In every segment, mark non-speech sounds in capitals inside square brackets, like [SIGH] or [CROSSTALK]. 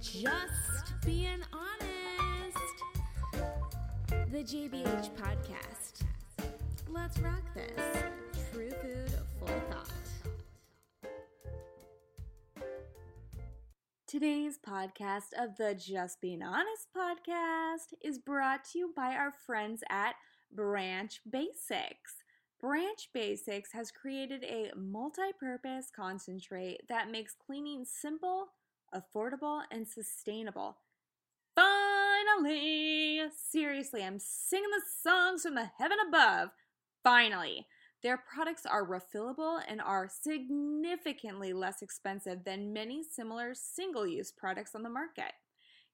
Just being honest. The JBH podcast. Let's rock this. True food, full thought. Today's podcast of the Just Being Honest podcast is brought to you by our friends at Branch Basics. Branch Basics has created a multi purpose concentrate that makes cleaning simple, affordable, and sustainable. Finally! Seriously, I'm singing the songs from the heaven above. Finally! Their products are refillable and are significantly less expensive than many similar single use products on the market.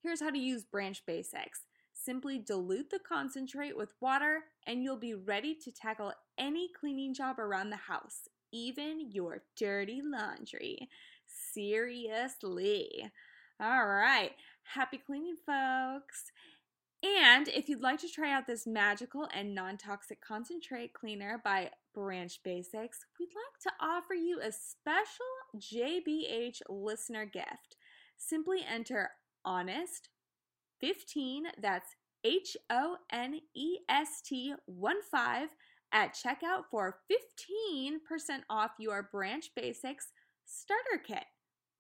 Here's how to use Branch Basics. Simply dilute the concentrate with water, and you'll be ready to tackle any cleaning job around the house, even your dirty laundry. Seriously. All right. Happy cleaning, folks. And if you'd like to try out this magical and non toxic concentrate cleaner by Branch Basics, we'd like to offer you a special JBH listener gift. Simply enter HONEST 15, that's H O N E S T 1 5 at checkout for 15% off your Branch Basics starter kit.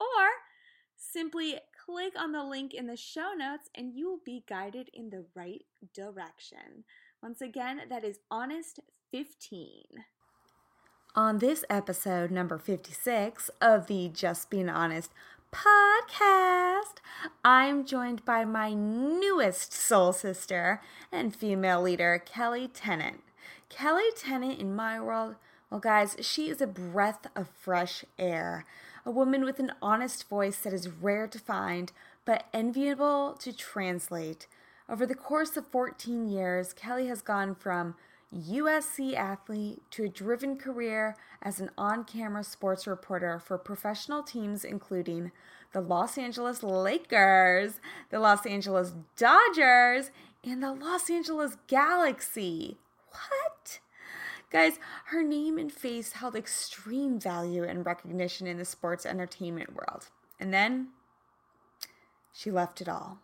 Or simply click on the link in the show notes and you will be guided in the right direction. Once again, that is Honest 15. On this episode, number 56 of the Just Being Honest podcast, I'm joined by my newest soul sister and female leader, Kelly Tennant. Kelly Tennant, in my world, well, guys, she is a breath of fresh air, a woman with an honest voice that is rare to find but enviable to translate. Over the course of 14 years, Kelly has gone from USC athlete to a driven career as an on camera sports reporter for professional teams including the Los Angeles Lakers, the Los Angeles Dodgers, and the Los Angeles Galaxy. Guys, her name and face held extreme value and recognition in the sports entertainment world. And then she left it all.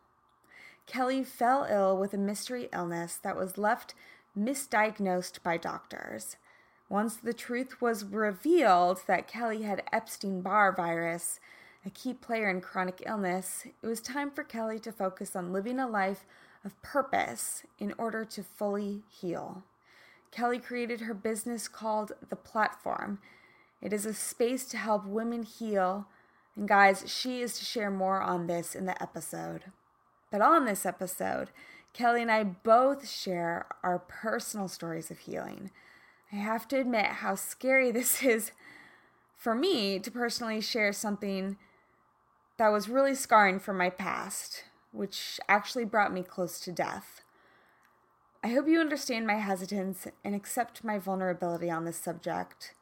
Kelly fell ill with a mystery illness that was left misdiagnosed by doctors. Once the truth was revealed that Kelly had Epstein Barr virus, a key player in chronic illness, it was time for Kelly to focus on living a life of purpose in order to fully heal. Kelly created her business called The Platform. It is a space to help women heal, and guys, she is to share more on this in the episode. But on this episode, Kelly and I both share our personal stories of healing. I have to admit how scary [LAUGHS] this is for me to personally share something that was really scarring from my past, which actually brought me close to death. I hope you understand my hesitance and accept my vulnerability on this subject.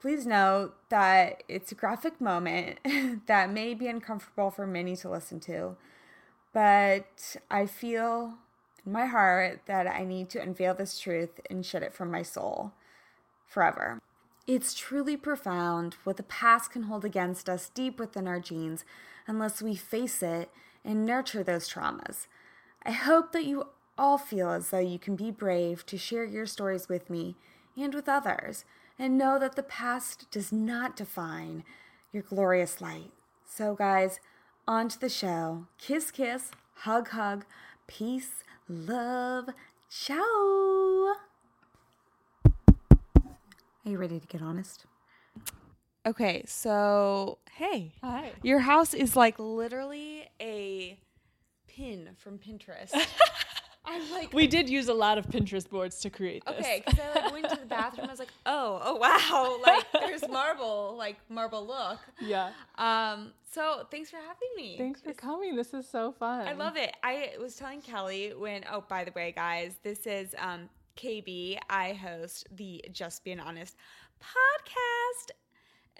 Please note that it's a graphic moment [LAUGHS] that may be uncomfortable for many to listen to but I feel in my heart that I need to unveil this truth and shed it from my soul forever. It's truly profound what the past can hold against us deep within our genes unless we face it and nurture those traumas. I hope that you all feel as though you can be brave to share your stories with me and with others, and know that the past does not define your glorious light. So, guys, on to the show. Kiss, kiss, hug, hug, peace, love, ciao. Are you ready to get honest? Okay, so hey, Hi. your house is like literally a pin from Pinterest. [LAUGHS] I'm like, We did use a lot of Pinterest boards to create this. okay, because I like went to the [LAUGHS] bathroom. I was like, oh, oh wow, like there's [LAUGHS] marble, like marble look. yeah. Um, so thanks for having me. Thanks for coming. This is so fun. I love it. I was telling Kelly when, oh, by the way, guys, this is um, KB. I host the Just Being Honest podcast.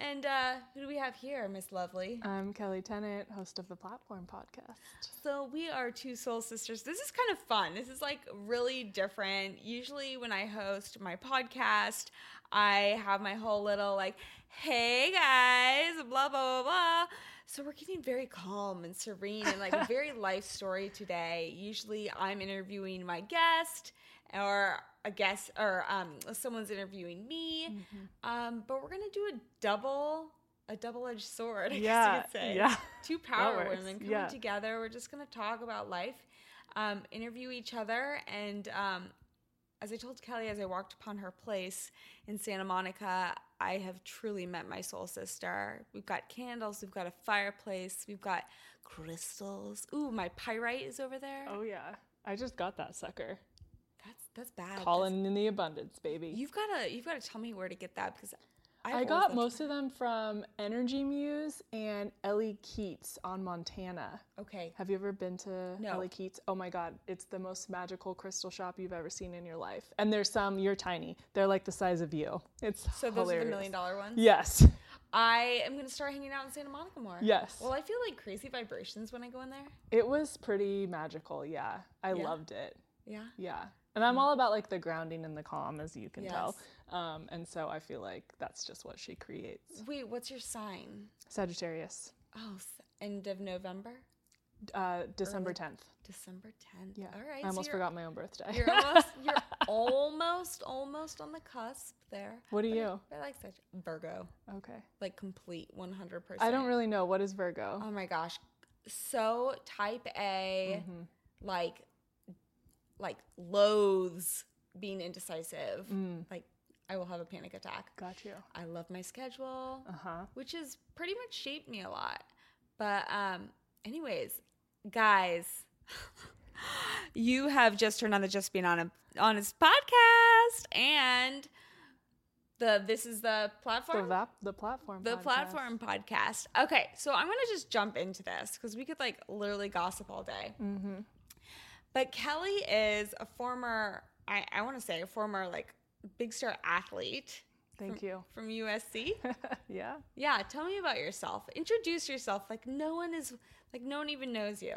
And uh, who do we have here, Miss Lovely? I'm Kelly Tennant, host of the Platform podcast. So we are two soul sisters. This is kind of fun. This is like really different. Usually when I host my podcast, I have my whole little like, hey guys, blah, blah, blah, blah. So we're getting very calm and serene and like a very [LAUGHS] life story today. Usually I'm interviewing my guest or a guest or um, someone's interviewing me. Mm-hmm. Um, but we're gonna do a double a double-edged sword, [LAUGHS] I Yeah, guess you could say. yeah. Two power women coming yeah. together. We're just gonna talk about life, um, interview each other, and um, as I told Kelly as I walked upon her place in Santa Monica, I have truly met my soul sister. We've got candles, we've got a fireplace, we've got crystals. Ooh, my pyrite is over there. Oh yeah. I just got that sucker. That's that's bad. That's- in the abundance, baby. You've gotta you've gotta tell me where to get that because I've I got most of them from Energy Muse and Ellie Keats on Montana. Okay. Have you ever been to No. Ellie Keats? Oh my god, it's the most magical crystal shop you've ever seen in your life. And there's some you're tiny. They're like the size of you. It's So those are the million dollar ones. Yes. I am gonna start hanging out in Santa Monica more. Yes. Well, I feel like crazy vibrations when I go in there. It was pretty magical. Yeah. I Yeah? loved it. Yeah. Yeah. And I'm all about like the grounding and the calm, as you can tell. Um, and so I feel like that's just what she creates. Wait, what's your sign? Sagittarius, Oh, end of November, uh, December 10th. December tenth. Yeah. All right. I almost so forgot my own birthday. You're almost, you're [LAUGHS] almost, almost on the cusp there. what are But you? I like such Virgo, Okay. like complete one hundred percent. I don't really know. What is Virgo? Oh my gosh, so type A, Mhm. like, like loathes being indecisive. Mm, Like, I will have a panic attack. got you. I love my schedule, Uh huh. which has pretty much shaped me a lot. But, um, anyways, guys, [LAUGHS] you have just turned on the Just Being Honest, Honest podcast, and the this is the The, platform. vap, the platform. the podcast. platform podcast. Okay, so I'm gonna just jump into this because we could like literally gossip all day. Mhm. But Kelly is a former, I, I want to say, a former like big star athlete Thank you. from USC. [LAUGHS] yeah. yeah, tell me about yourself. Introduce yourself. Like no one is, like no one even knows you.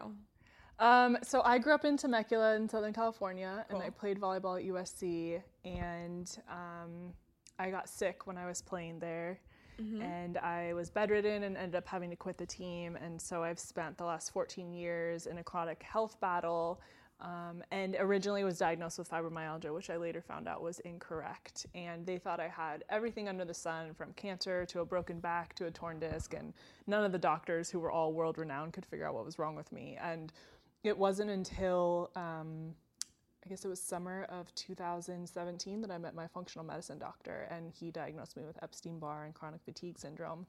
Um, so I grew up in Temecula in Southern California, and I played volleyball at USC. And um, I got sick when I was playing there, and I was bedridden and ended up having to quit the team. And so I've spent the last 14 years in a chronic health battle. Um, and originally was diagnosed with fibromyalgia, which I later found out was incorrect. And they thought I had everything under the sun, from cancer to a broken back to a torn disc. And none of the doctors, who were all world renowned, could figure out what was wrong with me. And it wasn't until um, I guess it was summer of 2017 that I met my functional medicine doctor, and he diagnosed me with Epstein Barr and chronic fatigue syndrome.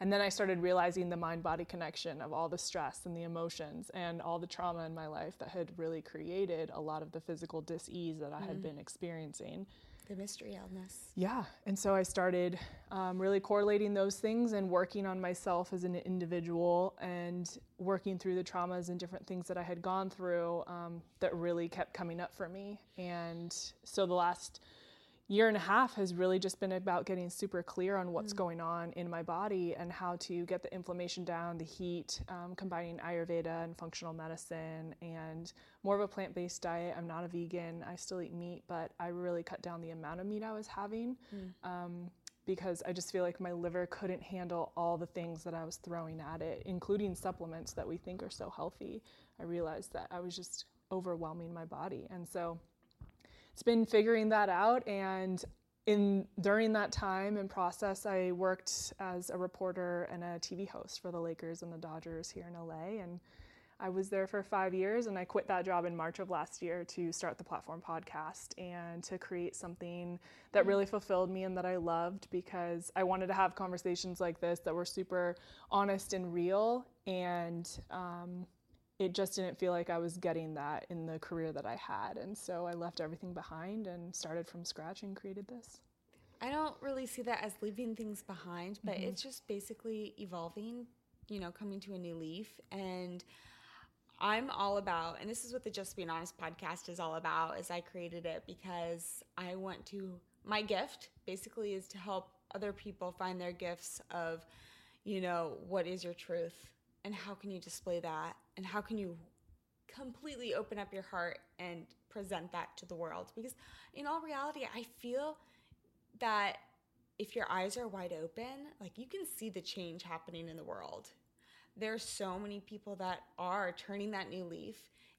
And then I started realizing the mind body connection of all the stress and the emotions and all the trauma in my life that had really created a lot of the physical dis ease that I had been experiencing. The mystery illness. Yeah. And so I started um, really correlating those things and working on myself as an individual and working through the traumas and different things that I had gone through um, that really kept coming up for me. And so the last year and a half has really just been about getting super clear on what's going on in my body and how to get the inflammation down, the heat, um, combining Ayurveda and functional medicine, and more of a plant based diet. I'm not a vegan, I still eat meat, but I really cut down the amount of meat I was having. Um, because I just feel like my liver couldn't handle all the things that I was throwing at it, including supplements that we think are so healthy. I realized that I was just overwhelming my body. And so it's been figuring that out. And in during that time and process I worked as a reporter and a TV host for the Lakers and the Dodgers here in LA and I was there for 5 years and I quit that job in March of last year to start the platform podcast and to create something that really fulfilled me and that I loved because I wanted to have conversations like this that were super honest and real. And um, it just didn't feel like I was getting that in the career that I had. And so I left everything behind and started from scratch and created this. I don't really see that as leaving things behind, but Mm-hmm. it's just basically evolving, you know, coming to a new leaf. And I'm all about, and this is what the Just Being Honest podcast is all about, is I created it because I want to, my gift basically is to help other people find their gifts of, you know, what is your truth and how can you display that and how can you completely open up your heart and present that to the world because in all reality i feel that if your eyes are wide open, like you can see the change happening in the world. There's so many people that are turning that new leaf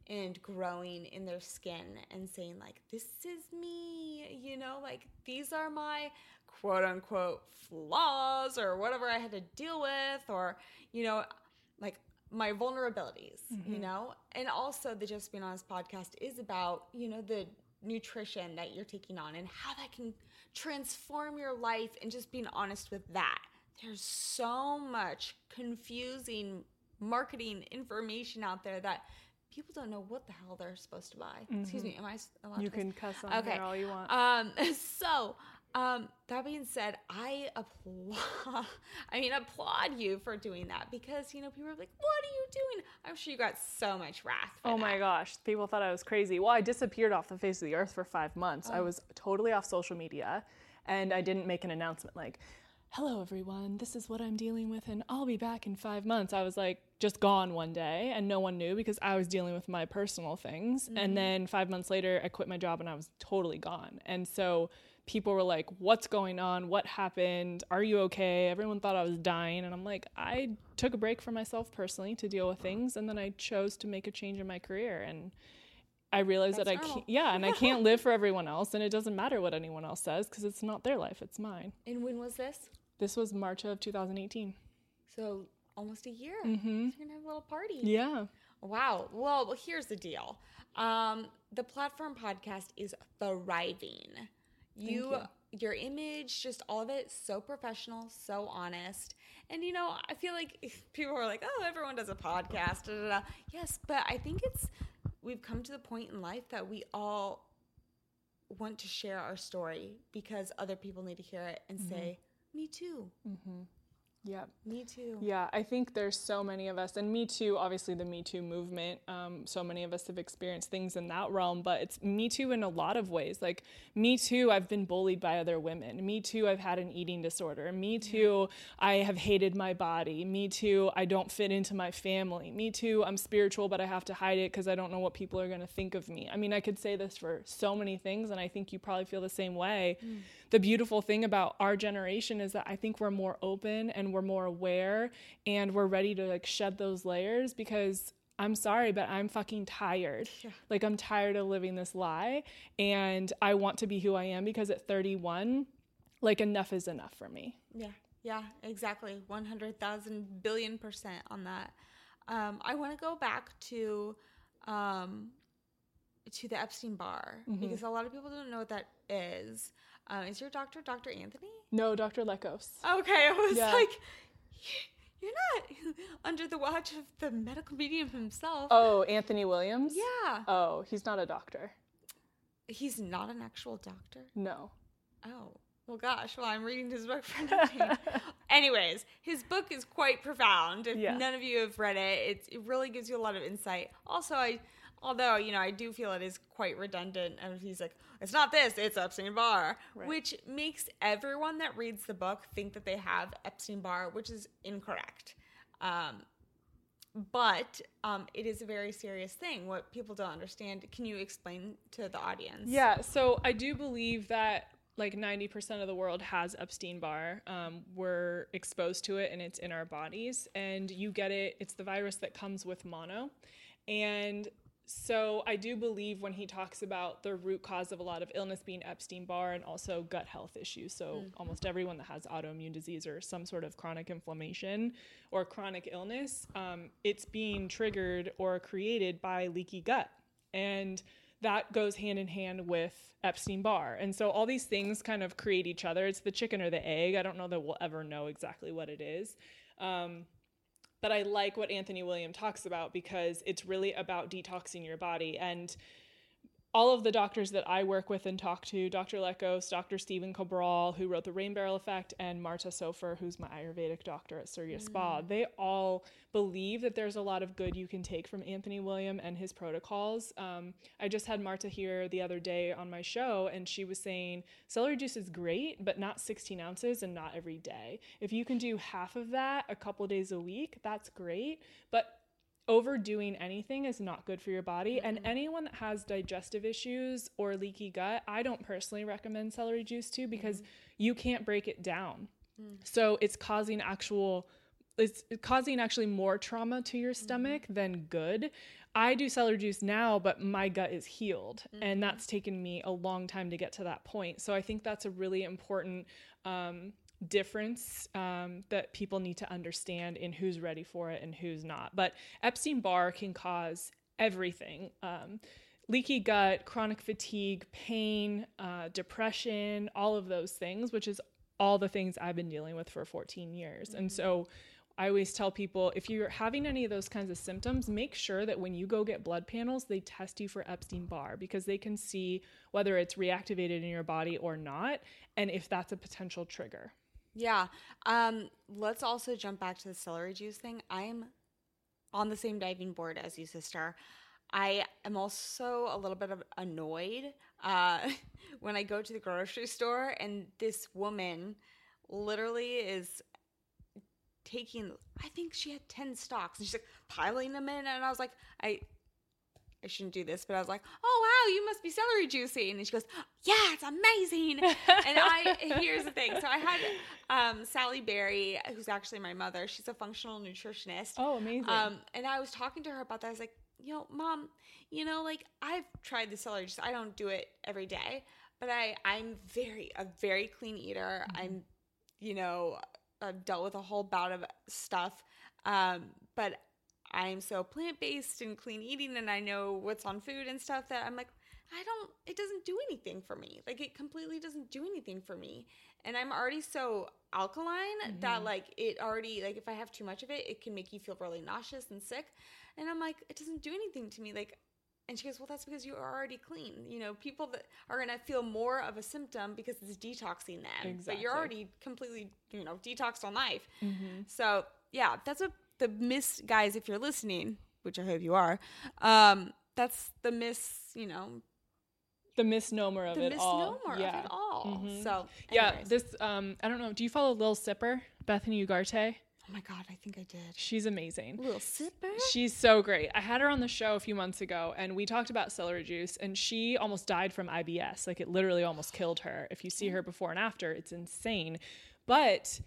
and growing in their skin and saying like this is me, you know, like these are my quote unquote flaws or whatever I had to deal with or you know, like my vulnerabilities, you know? And also the Just Being Honest podcast is about, you know, the nutrition that you're taking on and how that can transform your life and just being honest with that. There's so much confusing marketing information out there that people don't know what the hell they're supposed to buy. Excuse me, am I allowed You to cuss? can cuss on here all you want. Um, [LAUGHS] so, um, that being said, I applaud. [LAUGHS] I mean, applaud you for doing that because you know people are like, "What are you doing?" I'm sure you got so much wrath. For Oh my gosh, people thought I was crazy. Well, I disappeared off the face of the earth for five months. I was totally off social media and I didn't make an announcement like, hello everyone, this is what I'm dealing with and I'll be back in five months. I was like just gone one day and no one knew because I was dealing with my personal things. And then five months later, I quit my job and I was totally gone. And so people were like, what's going on? What happened? Are you okay? Everyone thought I was dying. And I'm like, I took a break for myself personally to deal with things. And then I chose to make a change in my career. And I realized that I can't, yeah, and I can't [LAUGHS] live for everyone else. And it doesn't matter what anyone else says because it's not their life, it's mine. And when was this? This was March of 2018. So almost a year. Mm-hmm. So you're gonna have a little party. Yeah. Wow. Well, well, here's the deal. Um, the platform podcast is thriving. You, your image, just all of it, so professional, so honest. And you know, I feel like [LAUGHS] people are like, "Oh, everyone does a podcast." Da, da, da. Yes, but I think it's we've come to the point in life that we all want to share our story because other people need to hear it and mm-hmm. say, "Me too. Mm-hmm. Yeah. Me too." Yeah, I think there's so many of us, and Me Too, obviously the Me Too movement. Um, so many of us have experienced things in that realm, but it's Me Too in a lot of ways. Like Me Too, I've been bullied by other women. Me Too, I've had an eating disorder. Me Too, I have hated my body. Me Too, I don't fit into my family. Me Too, I'm spiritual, but I have to hide it because I don't know what people are going to think of me. I mean, I could say this for so many things, and I think you probably feel the same way. The beautiful thing about our generation is that I think we're more open and we're more aware and we're ready to like shed those layers because I'm sorry, but I'm fucking tired. Like, I'm tired of living this lie and I want to be who I am because at 31, like, enough is enough for me. Yeah, yeah, exactly. 100,000 billion percent on that. Um, I want to go back to um, to the Epstein Barr because a lot of people don't know what that is. Um, is your doctor Dr. Anthony? No, Dr. Lekos. Okay, I was Yeah. like, you're not under the watch of the medical medium himself. Oh, Anthony Williams? Yeah, Oh, he's not a doctor. he's not an actual doctor. No. Oh, well, gosh. Well, I'm reading his book for nothing. [LAUGHS] Anyways, his book is quite profound. If Yeah. none of you have read it, it's, it really gives you a lot of insight. Also, I, although you know, I do feel it is quite redundant. And he's like, "It's not this; it's Epstein Barr," Right. which makes everyone that reads the book think that they have Epstein Barr, which is incorrect. Um, but um, it is a very serious thing. What people don't understand. Can you explain to the audience? Yeah, so I do believe that like 90% of the world has Epstein Barr. Um, we're exposed to it and it's in our bodies. And you get it, it's the virus that comes with mono. And so I do believe when he talks about the root cause of a lot of illness being Epstein Barr and also gut health issues. So almost everyone that has autoimmune disease or some sort of chronic inflammation or chronic illness, um, it's being triggered or created by leaky gut. And that goes hand in hand with Epstein Barr. And so all these things kind of create each other. It's the chicken or the egg. I don't know that we'll ever know exactly what it is. Um, but I like what Anthony William talks about because it's really about detoxing your body. And all of the doctors that I work with and talk to, Dr. Lekos, Dr. Stephen Cabral, who wrote The Rain Barrel Effect, and Martha Soffer, who's my Ayurvedic doctor at Surya Spa, they all believe that there's a lot of good you can take from Anthony William and his protocols. Um, I just had Martha here the other day on my show, and she was saying celery juice is great, but not 16 ounces and not every day. If you can do half of that a couple days a week, that's great. But overdoing anything is not good for your body. And mm-hmm. anyone that has digestive issues or leaky gut, I don't personally recommend celery juice to because mm-hmm. you can't break it down. Mm. So it's causing actual it's causing actually more trauma to your mm-hmm. stomach than good. I do celery juice now, but my gut is healed, and that's taken me a long time to get to that point. So I think that's a really important um, difference um, that people need to understand in who's ready for it and who's not. But Epstein Barr can cause everything. Um, leaky gut, chronic fatigue, pain, uh, depression, all of those things, which is all the things I've been dealing with for 14 years. And so I always tell people if you're having any of those kinds of symptoms, make sure that when you go get blood panels, they test you for Epstein Barr because they can see whether it's reactivated in your body or not and if that's a potential trigger. Yeah. Um, let's also jump back to the celery juice thing. I'm on the same diving board as you, sister. I am also a little bit annoyed uh, [LAUGHS] when I go to the grocery store and this woman literally is taking. I think she had ten stalks and she's like piling them in, and I was like, I. I shouldn't do this, but I was like, "Oh wow, you must be celery juicy," and she goes, "Yeah, it's amazing." and I [LAUGHS] here's the thing. So I had um, Sally Berry, who's actually my mother. She's a functional nutritionist. Oh, amazing. Um, and I was talking to her about that. I was like, you know, mom, you know, like I've tried the celery juice. I don't do it every day, but I I'm very a very clean eater. I'm, you know, I've dealt with a whole bout of stuff, um, but I'm so plant based and clean eating, and I know what's on food and stuff that I'm like. I don't, it doesn't do anything for me. Like, it completely doesn't do anything for me. And I'm already so alkaline that, mm-hmm. like, it already, like, if I have too much of it, it can make you feel really nauseous and sick. And I'm like, it doesn't do anything to me. Like, and she goes, well, that's because you're already clean. You know, people that are going to feel more of a symptom because it's detoxing them. But Exactly. you're already completely, you know, detoxed on life. Mm-hmm. So, yeah, that's what the miss, guys, if you're listening, which I hope you are, um, that's the miss, you know, the misnomer of the it all. The misnomer yeah. of it all. So, Yeah, this um I don't know, do you follow Lil Sipper? Bethany Ugarte? oh my God, I think I did. She's amazing. Little sipper. She's so great. I had her on the show a few months ago and we talked about celery juice and she almost died from IBS. Like it literally almost killed her. If you see her before and after, it's insane. But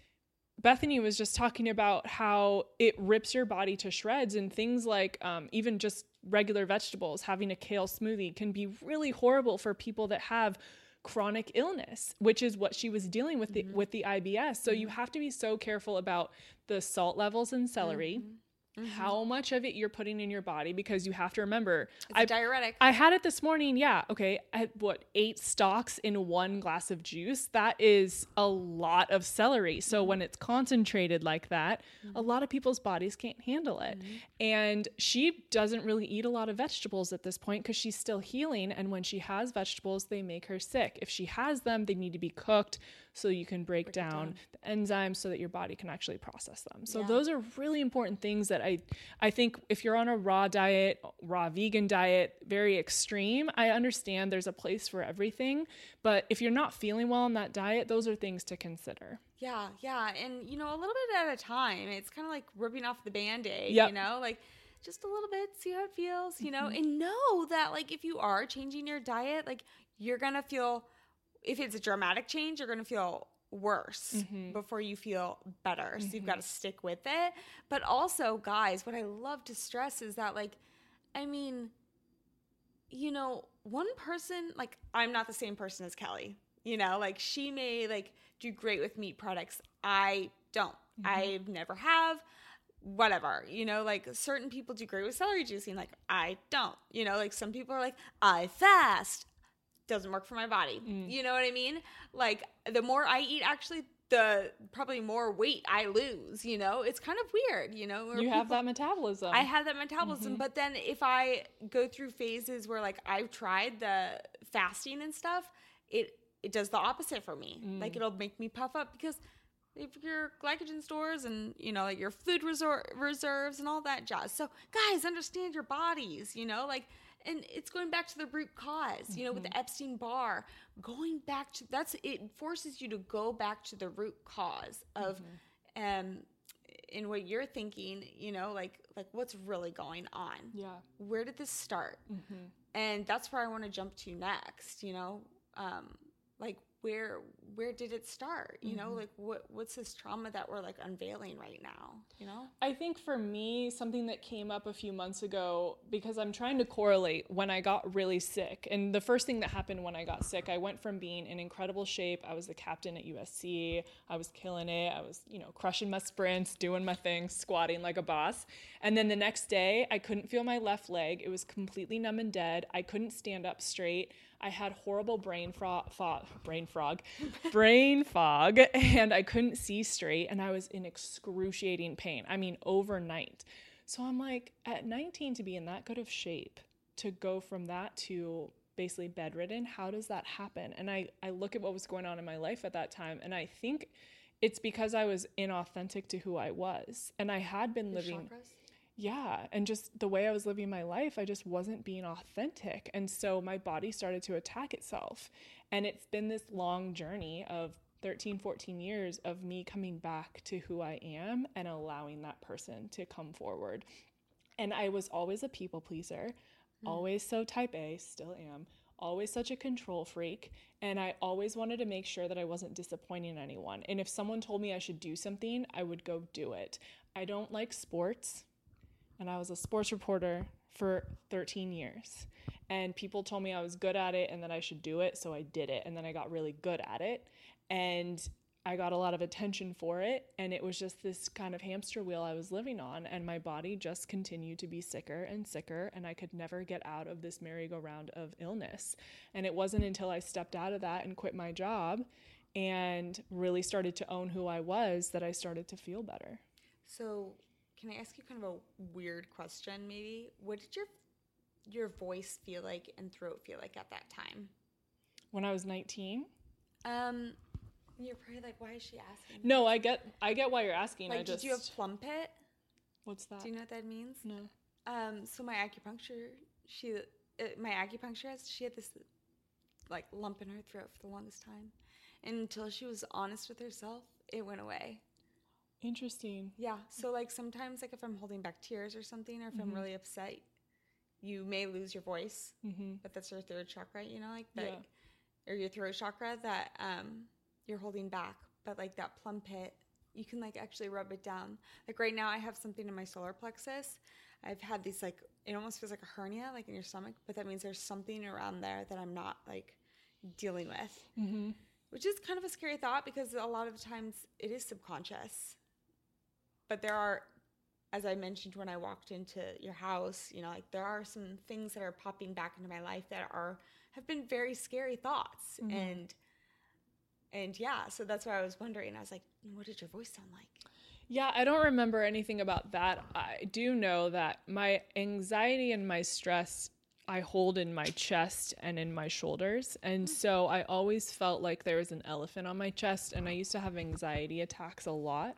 Bethany was just talking about how it rips your body to shreds and things like um, even just regular vegetables, having a kale smoothie can be really horrible for people that have chronic illness, which is what she was dealing with the, mm-hmm. with the IBS. So you mm-hmm. have to be so careful about the salt levels in celery. Mm-hmm. Mm-hmm. How much of it you're putting in your body because you have to remember It's a diuretic. I had it this morning. Yeah. Okay. I had what eight stalks in one glass of juice. That is a lot of celery. So mm-hmm. when it's concentrated like that, a mm-hmm. lot of people's bodies can't handle it. And she doesn't really eat a lot of vegetables at this point because she's still healing. And when she has vegetables, they make her sick. If she has them, they need to be cooked so you can break, down, the enzymes so that your body can actually process them. So Yeah. those are really important things that I I think if you're on a raw diet, raw vegan diet, very extreme, I understand there's a place for everything, but if you're not feeling well on that diet, those are things to consider. Yeah, yeah. And, you know, a little bit at a time. It's kind of like ripping off the band aid, Yep. you know? Like, just a little bit, see how it feels, you know? Mm-hmm. And know that, like, if you are changing your diet, like, you're going to feel, if it's a dramatic change, you're going to feel worse mm-hmm. before you feel better. So you've got to mm-hmm. stick with it. But also, guys, what I love to stress is that, like, I mean, you know, one person, like, I'm not the same person as Kelly. You know, like, she may, like, do great with meat products. I don't. Mm-hmm. I never have. Whatever. You know, like, certain people do great with celery juicing. Like, I don't. You know, like, some people are like, I fast. Doesn't work for my body. Mm. You know what I mean? Like, the more I eat, actually, the probably more weight I lose, you know? It's kind of weird, you know? You have that metabolism. I have that metabolism, mm-hmm. but then if I go through phases where like I've tried the fasting and stuff, it it does the opposite for me. Mm. Like it'll make me puff up because if your glycogen stores and you know like your food resor- reserves and all that jazz. So guys, understand your bodies. You know, like and it's going back to the root cause. You know, with the Epstein Barr, going back to that's it forces you to go back to the root cause of um in what you're thinking, you know, like like what's really going on? Yeah. Where did this start? Mm-hmm. And that's where I want to jump to next, you know? Um like where where did it start? You know, Mhm. like what what's this trauma that we're like unveiling right now, you know? I think for me, something that came up a few months ago, because I'm trying to correlate when I got really sick. And the first thing that happened when I got sick, I went from being in incredible shape. I was the captain at USC. I was killing it. I was, you know, crushing my sprints, doing my thing, squatting like a boss. And then the next day, I couldn't feel my left leg. It was completely numb and dead. I couldn't stand up straight. I had horrible brain frog, fog, brain frog, [LAUGHS] brain fog, and I couldn't see straight, and I was in excruciating pain. I mean, overnight. So I'm like, at 19 to be in that good of shape, to go from that to basically bedridden, how does that happen? And I, I look at what was going on in my life at that time, and I think it's because I was inauthentic to who I was, and I had been Your living chakras? Yeah and just the way i was living my life i just wasn't being authentic and so my body started to attack itself. And it's been this long journey of 13 14 years of me coming back to who i am and allowing that person to come forward. And i was always a people pleaser mm. always so type a still am always such a control freak and i always wanted to make sure that i wasn't disappointing anyone. And if someone told me i should do something i would go do it. I don't like sports and I was a sports reporter for 13 years. And people told me I was good at it and that I should do it, so I did it. And then I got really good at it. And I got a lot of attention for it. And it was just this kind of hamster wheel I was living on. And my body just continued to be sicker and sicker. And I could never get out of this merry-go-round of illness. And it wasn't until I stepped out of that and quit my job and really started to own who I was that I started to feel better. So, can I ask you kind of a weird question maybe? What did your your voice feel like and throat feel like at that time? When I was 19, Um you're probably like, why is she asking? No, I get I get why you're asking. Like, I just did you have plum pit? what's that? Do you know what that means? no. Um, so my acupuncture, she, uh, my acupuncturist, she had this like lump in her throat for the longest time, and until she was honest with herself, it went away. Interesting. Yeah. So like sometimes, like if I'm holding back tears or something, or if I'm Mhm. really upset, you may lose your voice, Mm-hmm. but that's your third chakra, you know, like that, Yeah. or your throat chakra that um you're holding back. But like that plum pit, you can like actually rub it down. Like right now, I have something in my solar plexus. I've had these like it almost feels like a hernia, like in your stomach, but that means there's something around there that I'm not like dealing with, Mm-hmm. which is kind of a scary thought because a lot of times it is subconscious. But there are, as I mentioned when I walked into your house, you know, like there are some things that are popping back into my life that are have been very scary thoughts Mhm. and and yeah, so that's why I was wondering. I was like, what did your voice sound like? Yeah, I don't remember anything about that. I do know that my anxiety and my stress I hold in my chest and in my shoulders. And so I always felt like there was an elephant on my chest and I used to have anxiety attacks a lot.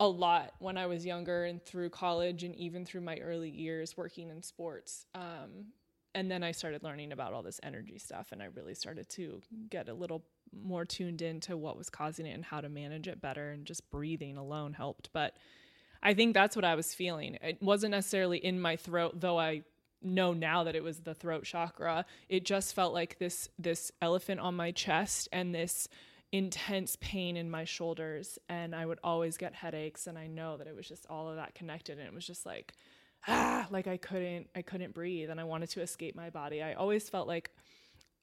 A lot when I was younger and through college and even through my early years working in sports. Um, and then I started learning about all this energy stuff and I really started to get a little more tuned into what was causing it and how to manage it better and just breathing alone helped. But I think that's what I was feeling. It wasn't necessarily in my throat, though I know now that it was the throat chakra. It just felt like this this elephant on my chest and this intense pain in my shoulders and I would always get headaches and I know that it was just all of that connected and it was just like ah like I couldn't I couldn't breathe and I wanted to escape my body. I always felt like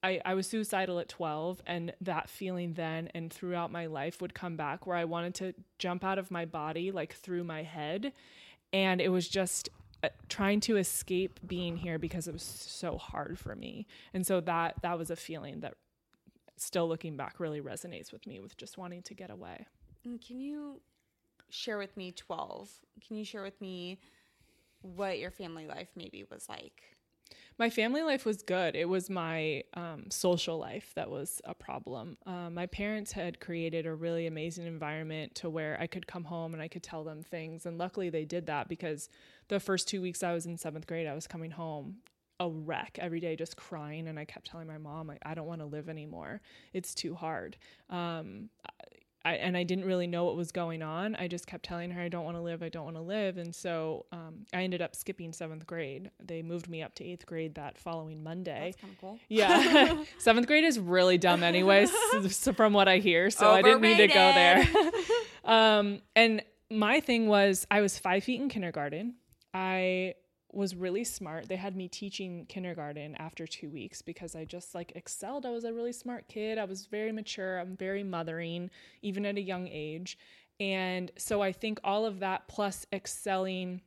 I, I was suicidal at 12 and that feeling then and throughout my life would come back where I wanted to jump out of my body like through my head and it was just uh, trying to escape being here because it was so hard for me and so that that was a feeling that still looking back really resonates with me with just wanting to get away And can you share with me 12? Can you share with me what your family life maybe was like? my family life was good. It was my um, social life that was a problem. Um, my parents had created a really amazing environment to where I could come home and I could tell them things. And luckily they did that because the first two weeks I was in seventh grade, I was coming home a wreck every day, just crying. And I kept telling my mom, like, I don't want to live anymore. It's too hard. Um, I, and I didn't really know what was going on. I just kept telling her, I don't want to live, I don't want to live. And so um, I ended up skipping seventh grade. They moved me up to eighth grade that following Monday. That's kind of cool. Yeah. [LAUGHS] [LAUGHS] seventh grade is really dumb, anyways, so from what I hear. So I didn't need to go there. [LAUGHS] um, and my thing was, I was five feet in kindergarten. I was really smart. They had me teaching kindergarten after two weeks because I just like excelled. I was a really smart kid. I was very mature. I'm very mothering, even at a young age. And so I think all of that plus excelling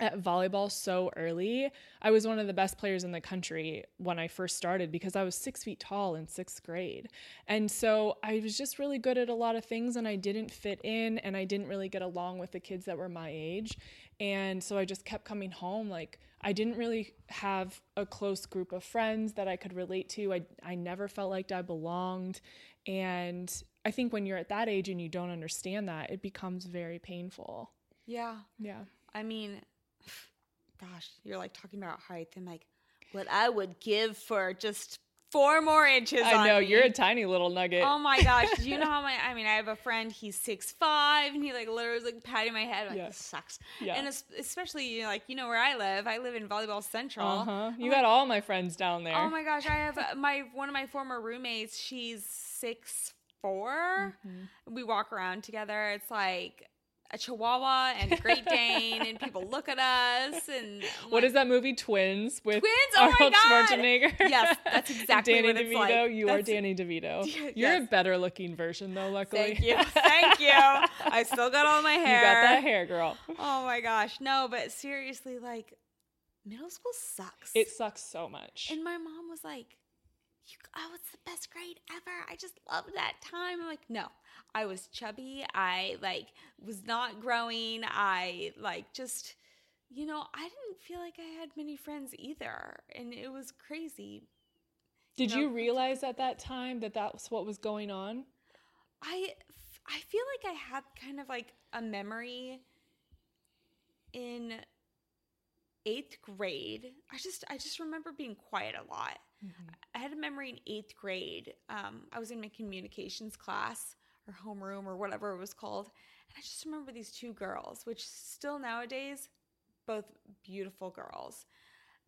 at volleyball so early. I was one of the best players in the country when I first started because I was six feet tall in sixth grade. And so I was just really good at a lot of things and I didn't fit in and I didn't really get along with the kids that were my age. And so I just kept coming home. Like, I didn't really have a close group of friends that I could relate to. I, I never felt like I belonged. And I think when you're at that age and you don't understand that, it becomes very painful. Yeah. Yeah. I mean, [SIGHS] gosh, you're like talking about height and like what I would give for just four more inches. I know you're a tiny little nugget. Oh my gosh! Do you know [LAUGHS] how my? I mean, I have a friend. He's six five, and he like literally was like patting my head. I'm like Yeah. sucks. Yeah. And especially you know, like you know where I live. I live in Volleyball Central. Uh huh. I'm You like, got all my friends down there. Oh my gosh! I have uh, my one of my former roommates. She's six 4 Mm-hmm. We walk around together. It's like. A Chihuahua and a Great Dane, and people look at us. And I'm What like, is that movie Twins with Twins? Oh my Arnold God! Schwarzenegger? Yes, [LAUGHS] that's exactly Danny what it's DeVito. like. You are Danny DeVito. [LAUGHS] You're a better looking version though, luckily. Thank you. [LAUGHS] Thank you. I still got all my hair. you got that hair, girl. Oh my gosh. No, but seriously, like, middle school sucks. It sucks so much. and my mom was like, oh, it's the best grade ever. I just loved that time. I'm like, no, I was chubby. I like was not growing. I like just, you know, I didn't feel like I had many friends either. And it was crazy. Did know- you realize at that time that that's what was going on? I I feel like I had kind of like a memory in eighth grade. I just I just remember being quiet a lot. I had a memory in eighth grade. Um, I was in my communications class or homeroom or whatever it was called, and I just remember these two girls, which still nowadays, both beautiful girls.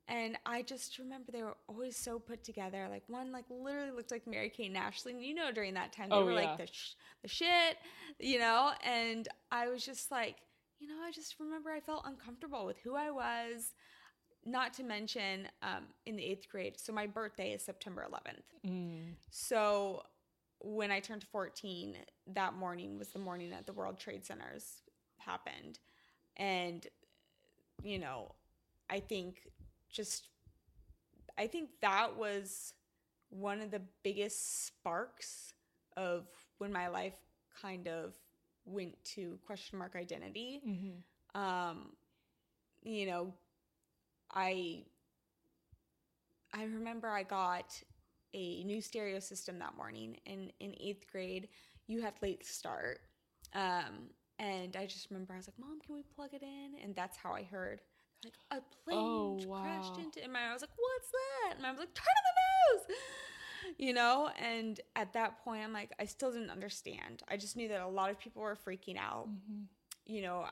And I just remember they were always so put together. Like one, like literally looked like Mary Kate and Ashley. And you know, during that time, they Oh, were yeah. like the sh- the shit, you know. And I was just like, you know, I just remember I felt uncomfortable with who I was. Not to mention, um, in the eighth grade. So my birthday is September 11th. Mm. So when I turned 14, that morning was the morning that the World Trade Centers happened. And, you know, I think just, I think that was one of the biggest sparks of when my life kind of went to question mark identity. hmm Um, you know, I I remember I got a new stereo system that morning in in eighth grade. You had late start, um, and I just remember I was like, "Mom, can we plug it in?" And that's how I heard like a plane Oh, crashed into. And my I was like, "What's that?" And I was like, "Turn on the news." You know, and at that point, I'm like, I still didn't understand. I just knew that a lot of people were freaking out hmm you know,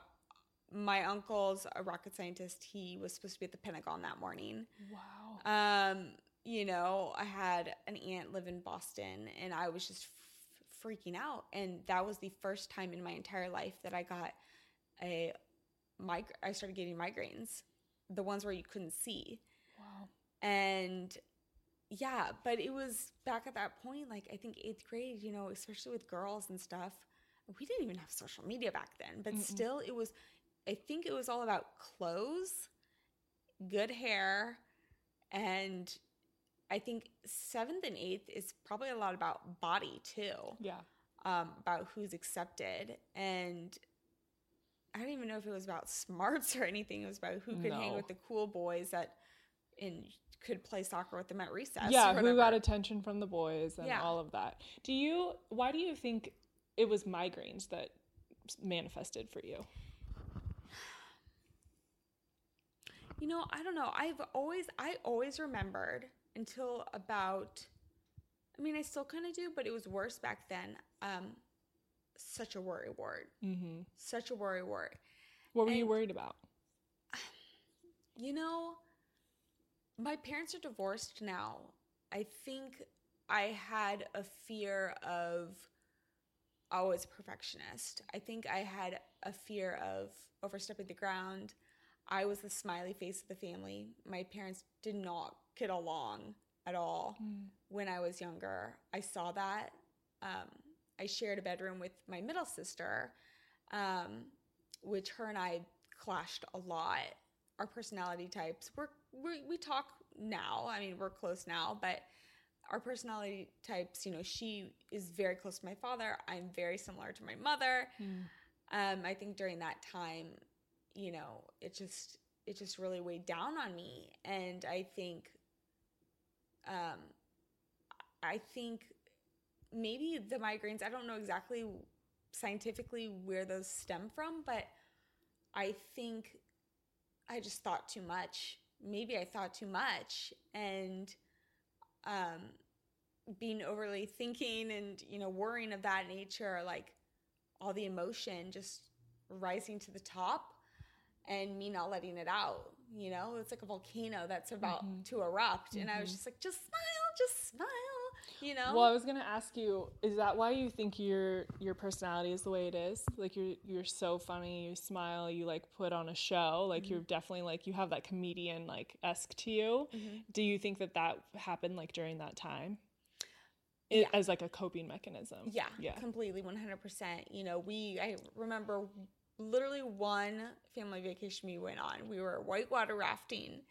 my uncle's a rocket scientist. He was supposed to be at the Pentagon that morning. Wow. Um, you know, I had an aunt live in Boston and I was just f- freaking out. And that was the first time in my entire life that I got a mig- I started getting migraines, the ones where you couldn't see. Wow. And yeah, but it was back at that point, like I think eighth grade, you know, especially with girls and stuff. We didn't even have social media back then, but Mm-mm. still, it was, I think it was all about clothes, good hair, and I think seventh and eighth is probably a lot about body too, Yeah. um, about who's accepted. And I don't even know if it was about smarts [LAUGHS] or anything. It was about who could hang with the cool boys that and could play soccer with them at recess. yeah. Who got attention from the boys and Yeah. all of that? Do you? Why do you think it was migraines that manifested for you? You know, I don't know. I've always I always remembered until about I mean, I still kind of do, but it was worse back then. Um such a worry word. Mm-hmm. Such a worry word. What were you worried about? [SIGHS] You know, my parents are divorced now. I think I had a fear of always perfectionist. I think I had a fear of overstepping the ground. I was the smiley face of the family. My parents did not get along at all when I was younger. I saw that. Um, I shared a bedroom with my middle sister, um, which her and I clashed a lot. Our personality types, we're, we we talk now. I mean, we're close now, but our personality types, you know, she is very close to my father. I'm very similar to my mother. Um, I think during that time, you know, it just it just really weighed down on me, and I think, um, I think maybe the migraines. I don't know exactly scientifically where those stem from, but I think I just thought too much. Maybe I thought too much, and um, being overly thinking and you know worrying of that nature, like all the emotion just rising to the top and me not letting it out. You know, it's like a volcano that's about mm-hmm. to erupt. And I was mm-hmm. just like, just smile, just smile, you know? Well, I was gonna ask you, is that why you think your your personality is the way it is? Like you're you're so funny, you smile, you like put on a show, like mm-hmm. you're definitely like you have that comedian like esque to you. Do you think that that happened like during that time? It, Yeah. As like a coping mechanism. Yeah, Yeah. completely, one hundred percent. You know, we I remember literally one family vacation we went on. We were whitewater rafting.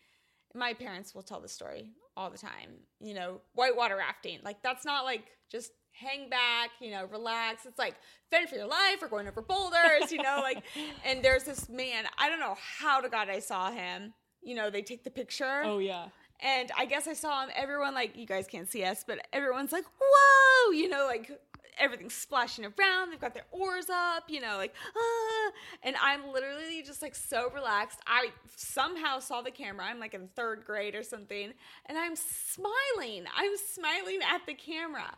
My parents will tell the story all the time. You know, whitewater rafting. Like that's not like just hang back, you know, relax. It's like fend for your life. We're going over boulders, you know, [LAUGHS] like. And there's this man. I don't know how to God I saw him. You know, they take the picture. Oh yeah. And I guess I saw him, everyone like, you guys can't see us, but everyone's like, whoa, you know, like everything's splashing around. They've got their oars up, you know, like, ah. And I'm literally just like so relaxed. I somehow saw the camera. I'm like in third grade or something. And I'm smiling. I'm smiling at the camera.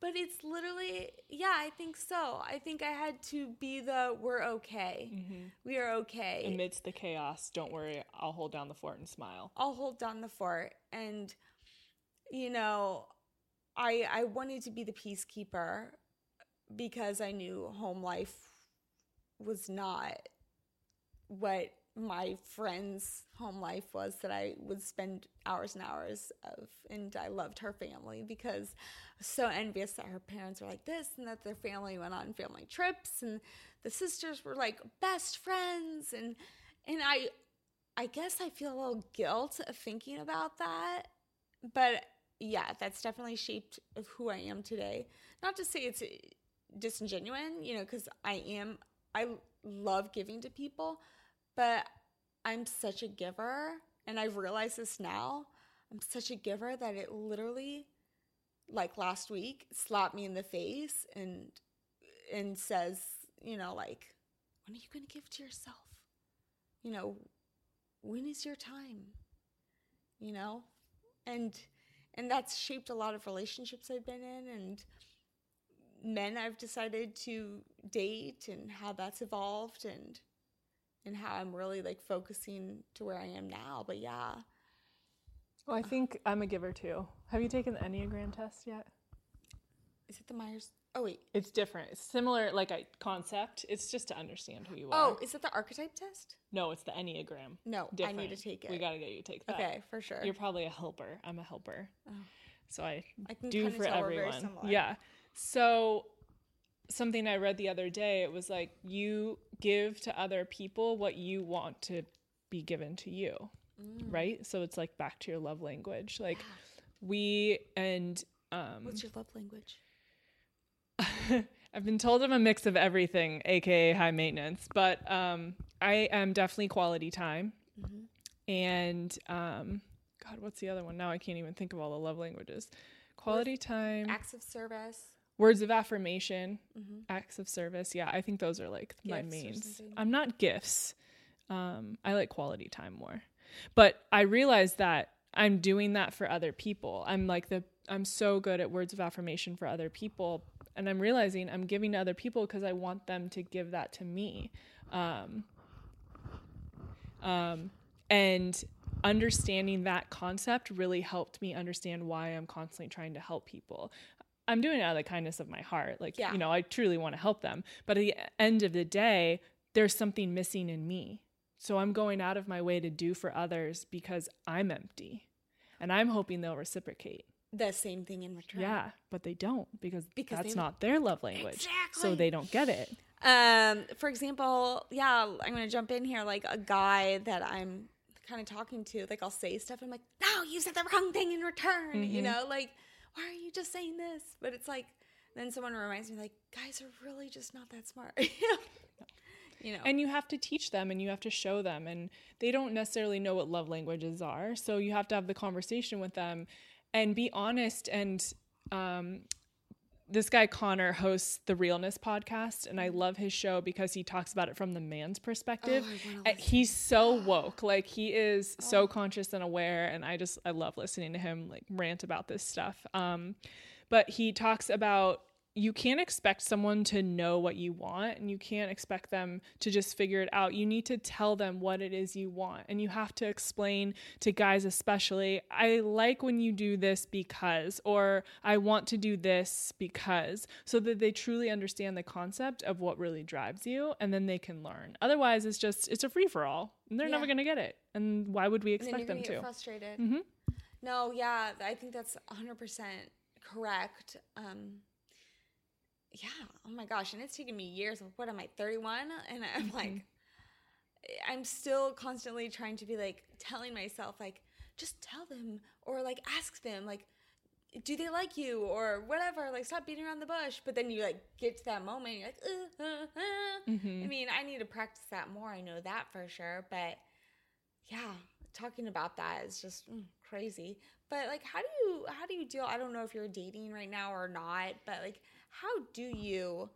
But it's literally, yeah, I think so. I think I had to be the, we're okay. We are okay. Amidst the chaos, don't worry, I'll hold down the fort and smile. I'll hold down the fort. And you know, I I wanted to be the peacekeeper because I knew home life was not what my friend's home life was that I would spend hours and hours of and I loved her family because I was so envious that her parents were like this and that their family went on family trips and the sisters were like best friends and and I I guess I feel a little guilt of thinking about that. But yeah, that's definitely shaped of who I am today. Not to say it's disingenuous, you know, because I am, I love giving to people, but I'm such a giver. And I realize this now. I'm such a giver that it literally, like last week, slapped me in the face and and says, you know, like, when are you going to give to yourself? You know, when is your time you know and and that's shaped a lot of relationships i've been in and men i've decided to date and how that's evolved and and how i'm really like focusing to where i am now but yeah Well, I think I'm a giver too. Have you taken the Enneagram test yet? is it the myers oh wait It's different. It's similar, like a concept. It's just to understand who you oh, are. oh is it the archetype test no, it's the Enneagram. no i need to take it We gotta get you to take that. okay for sure You're probably a helper. I'm a helper. Oh. So I, I can do for tell we're very everyone. similar. Yeah. So something I read the other day, it was like you give to other people what you want to be given to you. Mm. Right? So it's like back to your love language. Like we and um what's your love language [LAUGHS] I've been told I'm a mix of everything, aka high maintenance, but um, I am definitely quality time. And um, God, what's the other one? Now I can't even think of all the love languages. Quality time, acts of service words of affirmation, acts of service. Yeah, I think those are like my Gifts or mains. I'm not gifts. Um, I like quality time more. But I realize that I'm doing that for other people. I'm like the I'm so good at words of affirmation for other people. and I'm realizing I'm giving to other people because I want them to give that to me. Um, um, and understanding that concept really helped me understand why I'm constantly trying to help people. I'm doing it out of the kindness of my heart. Like, Yeah. you know, I truly want to help them. But at the end of the day, there's something missing in me. So I'm going out of my way to do for others because I'm empty. And I'm hoping they'll reciprocate. The same thing in return. Yeah, but they don't because, Because that's not their love language. Exactly. So they don't get it. Um, for example, yeah, I'm gonna jump in here. Like a guy that I'm kind of talking to, like I'll say stuff. And I'm like, no, you said the wrong thing in return. Mm-hmm. You know, like why are you just saying this? But it's like then someone reminds me, like guys are really just not that smart. [LAUGHS] you know, And you have to teach them and you have to show them. And they don't necessarily know what love languages are. So you have to have the conversation with them and be honest. And um, this guy, Connor, hosts the Realness podcast. And I love his show because he talks about it from the man's perspective. Oh, And he's so [GASPS] woke. Like he is so conscious and aware. And I just, I love listening to him like rant about this stuff. Um, but he talks about you can't expect someone to know what you want and you can't expect them to just figure it out. You need to tell them what it is you want. And you have to explain to guys, especially, I like when you do this because, or I want to do this because, so that they truly understand the concept of what really drives you and then they can learn. Otherwise, it's just, it's a free for all and they're never going to get it. And why would we expect them to? frustrated. Mhm. No, yeah, I think that's 100 percent correct. Um, yeah. Oh my gosh, and it's taken me years. What am I, 31? And I'm Mm-hmm. like, I'm still constantly trying to be like telling myself like, just tell them or like ask them like, do they like you or whatever? Like, stop beating around the bush. But then you like get to that moment, you're like, uh, uh, uh. Mm-hmm. I mean, I need to practice that more. I know that for sure. But yeah, talking about that is just mm, crazy. But like, how do you how do you deal? I don't know if you're dating right now or not, but like, how do you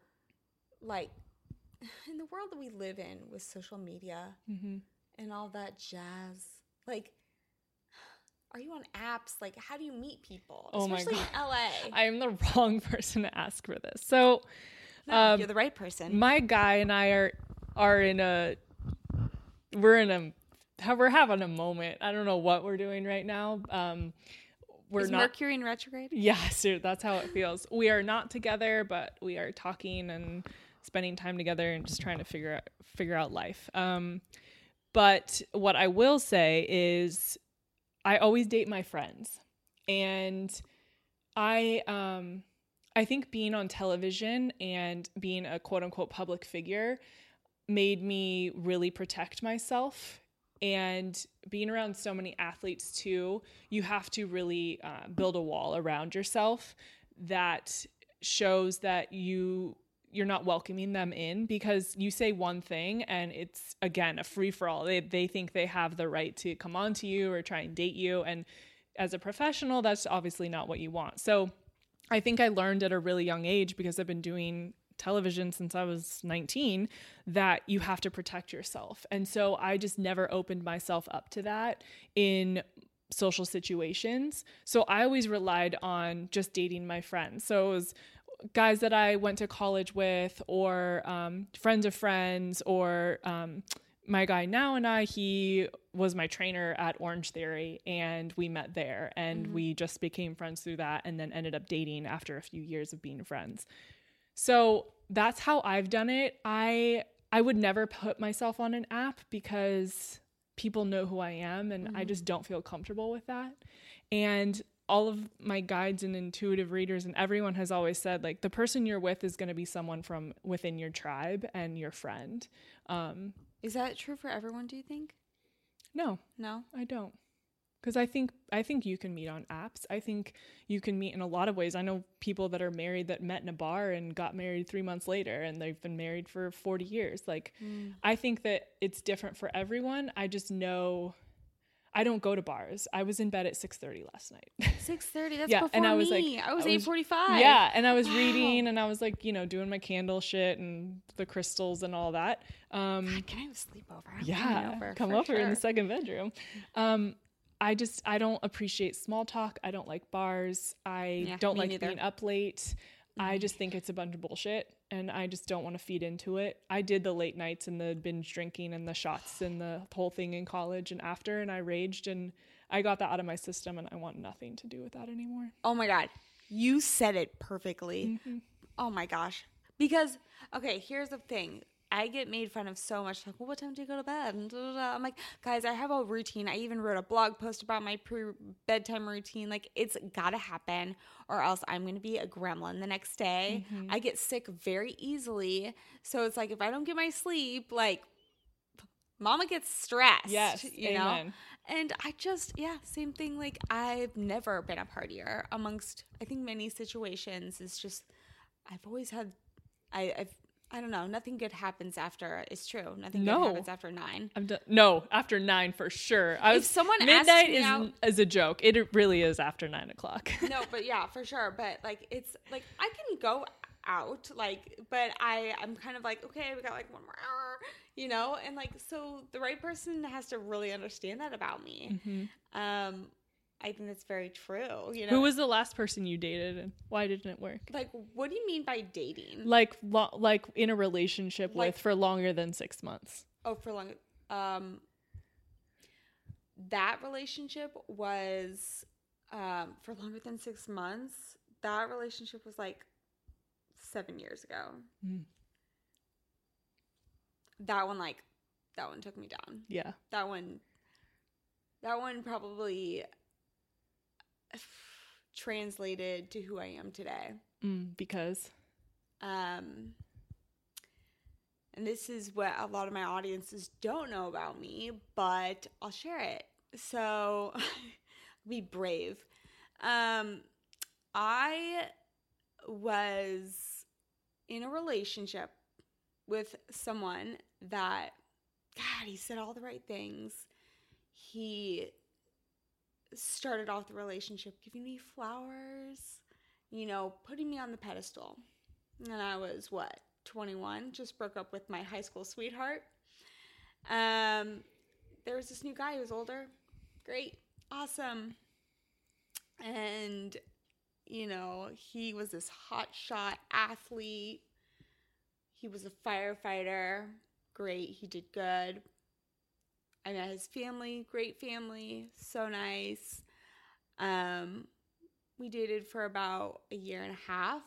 like [SIGHS] in the world that we live in with social media Mhm. and all that jazz? Like, [SIGHS] are you on apps? Like, how do you meet people? Oh my Especially in LA. I am the wrong [LAUGHS] person to ask for this. So, No, um, you're the right person. my guy and I are are in a we're in a we're having a moment. I don't know what we're doing right now. Um, we're Is not. Mercury in retrograde? Yeah, [LAUGHS] that's how it feels. We are not together, but we are talking and spending time together and just trying to figure out figure out life. Um, but what I will say is, I always date my friends, and I um, I think being on television and being a quote unquote public figure made me really protect myself and being around so many athletes too you have to really uh, build a wall around yourself that shows that you you're not welcoming them in because you say one thing and it's again a free for all. They they think they have the right to come on to you or try and date you. And as a professional that's obviously not what you want. So I think I learned at a really young age because I've been doing television since I was 19 that you have to protect yourself. And so I just never opened myself up to that in social situations. So I always relied on just dating my friends. So it was guys that I went to college with, or um, friends of friends, or um, my guy now and I, he was my trainer at Orange Theory, and we met there, and we just became friends through that, and then ended up dating after a few years of being friends. So that's how I've done it. I I would never put myself on an app because people know who I am and I just don't feel comfortable with that. And all of my guides and intuitive readers and everyone has always said like the person you're with is going to be someone from within your tribe and your friend. Um Is that true for everyone? Do you think? no, No. I don't. Cuz I think I think you can meet on apps. I think you can meet in a lot of ways. I know people that are married that met in a bar and got married 3 months later and they've been married for 40 years. Like I think that it's different for everyone. I just know I don't go to bars. I was in bed at 6:30 last night. [LAUGHS] Six thirty. That's Yeah, before and I was like- me. I was I was- forty five. Yeah, and I was Wow. reading and I was like, you know, doing my candle shit and the crystals and all that. Um Can I have a sleepover? I'm yeah, over, come over in the second bedroom. Um I just I don't appreciate small talk. I don't like bars. I Yeah, don't like neither. being up late. I mm-hmm. just think it's a bunch of bullshit and I just don't want to feed into it. I did the late nights and the binge drinking and the shots and the whole thing in college and after and I raged and I got that out of my system and I want nothing to do with that anymore. Oh my god. You said it perfectly. Mm-hmm. Oh my gosh. Because okay, here's the thing. I get made fun of so much. Like, well, what time do you go to bed? And da, da, da. I'm like, guys, I have a routine. I even wrote a blog post about my pre bedtime routine. Like, it's gotta happen, or else I'm gonna be a gremlin the next day. Mm-hmm. I get sick very easily. So it's like, if I don't get my sleep, like, mama gets stressed. Yes, you know? And I just, yeah, same thing. Like, I've never been a partier amongst, I think, many situations. It's just, I've always had, I, I've, I don't know, nothing good happens after, it's true. Nothing No. good happens after nine. I'm done. No, after nine for sure. I If was someone asked midnight me is out- is a joke. It really is after nine o'clock. [LAUGHS] no, but yeah, for sure. But like, it's like, I can go out, like, but I, I'm kind of like, okay, we got like one more hour, you know? And like, so the right person has to really understand that about me. Um, I think that's very true, you know? Who was the last person you dated and why didn't it work? like, what do you mean by dating? Like lo- like in a relationship Like- with for longer than 6 months. Oh, for long. Um, that relationship was um, for longer than six months. That relationship was like seven years ago. Mm. That one, like, that one took me down. Yeah. That one, that one probably [SIGHS] translated to who I am today. Mm, because Um, and this is what a lot of my audiences don't know about me, but I'll share it. So [LAUGHS] be brave. Um, I was in a relationship with someone that, God, he said all the right things. He started off the relationship giving me flowers, you know, putting me on the pedestal. And I was what, 21, just broke up with my high school sweetheart. Um, there was this new guy who was older. Great. Awesome. And, you know, he was this hot shot athlete. He was a firefighter. Great. He did good. I met his family. Great family. So nice. Um, we dated for about a year and a half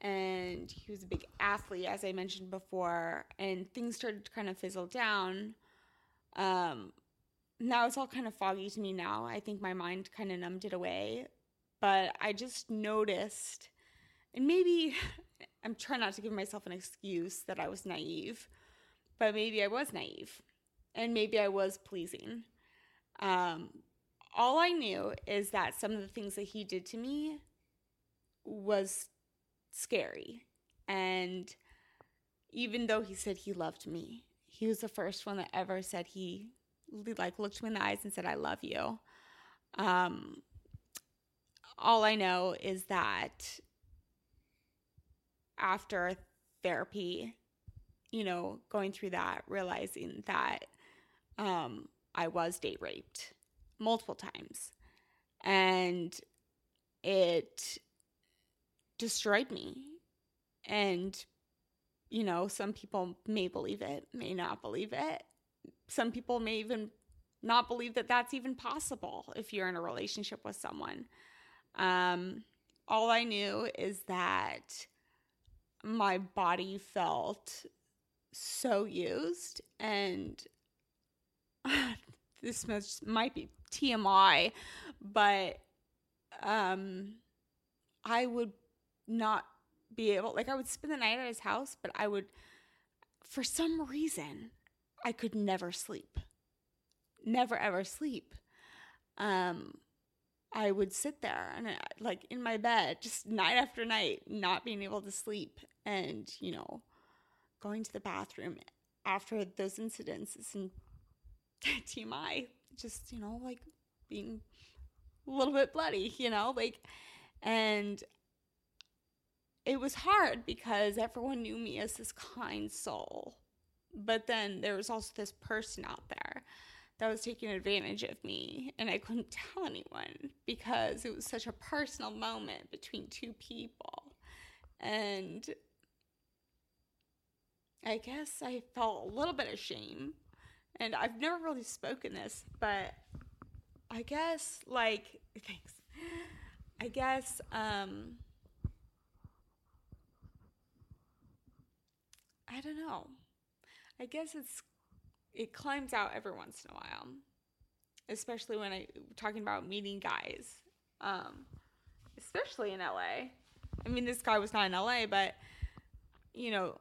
and he was a big athlete as i mentioned before and things started to kind of fizzle down um now it's all kind of foggy to me now i think my mind kind of numbed it away but i just noticed and maybe [LAUGHS] i'm trying not to give myself an excuse that i was naive but maybe i was naive and maybe i was pleasing um all i knew is that some of the things that he did to me was scary. And even though he said he loved me, he was the first one that ever said he like looked me in the eyes and said, I love you. Um, all I know is that after therapy, you know, going through that, realizing that um, I was date raped multiple times. And it destroyed me. And, you know, some people may believe it, may not believe it. Some people may even not believe that that's even possible if you're in a relationship with someone. Um, all I knew is that my body felt so used, and [LAUGHS] this might be TMI, but um, I would not be able like I would spend the night at his house, but I would for some reason I could never sleep. Never ever sleep. Um I would sit there and I, like in my bed just night after night not being able to sleep and, you know, going to the bathroom after those incidents and [LAUGHS] TMI just, you know, like being a little bit bloody, you know, like and it was hard because everyone knew me as this kind soul. But then there was also this person out there that was taking advantage of me, and I couldn't tell anyone because it was such a personal moment between two people. And I guess I felt a little bit of shame. And I've never really spoken this, but I guess like [LAUGHS] thanks. I guess um I don't know. I guess it's it climbs out every once in a while. Especially when I talking about meeting guys. Um especially in LA. I mean this guy was not in LA, but you know,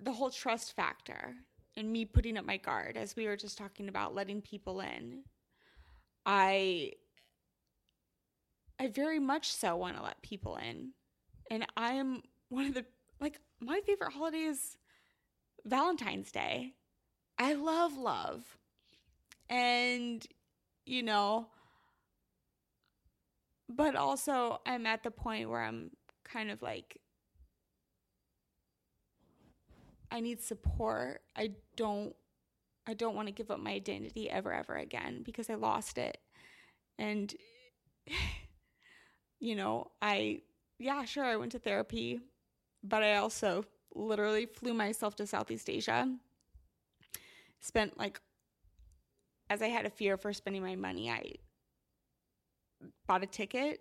the whole trust factor and me putting up my guard as we were just talking about letting people in. I I very much so want to let people in. And I am one of the like my favorite holiday is Valentine's Day. I love love. And, you know, but also I'm at the point where I'm kind of like, I need support. I don't I don't want to give up my identity ever ever again because I lost it. And [SIGHS] you know, I yeah, sure I went to therapy, but I also literally flew myself to Southeast Asia. Spent like, as I had a fear for spending my money, I bought a ticket,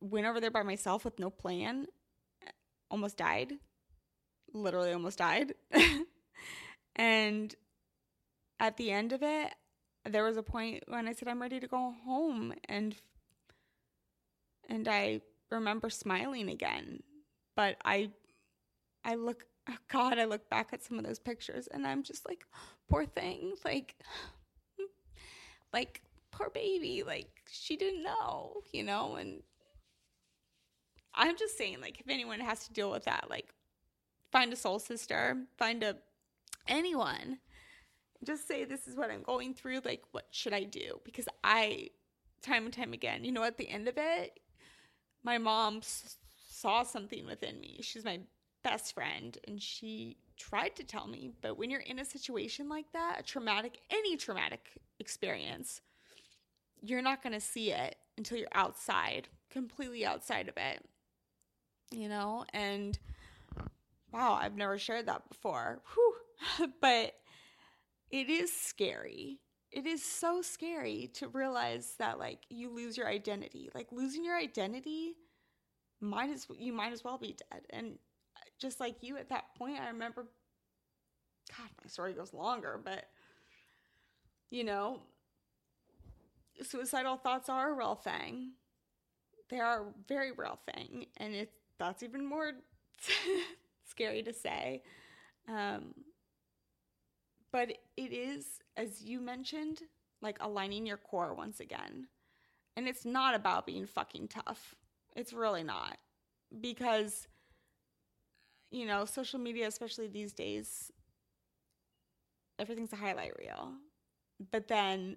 went over there by myself with no plan, almost died. Literally almost died. [LAUGHS] and at the end of it, there was a point when I said, I'm ready to go home. And and I remember smiling again. But I I look, oh God, I look back at some of those pictures and I'm just like, [GASPS] poor thing. Like, [SIGHS] like, poor baby. Like, she didn't know, you know? And I'm just saying, like, if anyone has to deal with that, like, find a soul sister, find a anyone. Just say, this is what I'm going through. Like, what should I do? Because I, time and time again, you know, at the end of it, my mom s- saw something within me. She's my best friend and she tried to tell me but when you're in a situation like that a traumatic any traumatic experience you're not going to see it until you're outside completely outside of it you know and wow i've never shared that before Whew. [LAUGHS] but it is scary it is so scary to realize that like you lose your identity like losing your identity might as you might as well be dead and uh, just like you at that point, I remember, God, my story goes longer, but you know, suicidal thoughts are a real thing. They are a very real thing, and it's that's even more [LAUGHS] scary to say. Um, but it is, as you mentioned, like aligning your core once again. And it's not about being fucking tough. It's really not. Because you know, social media, especially these days, everything's a highlight reel. But then,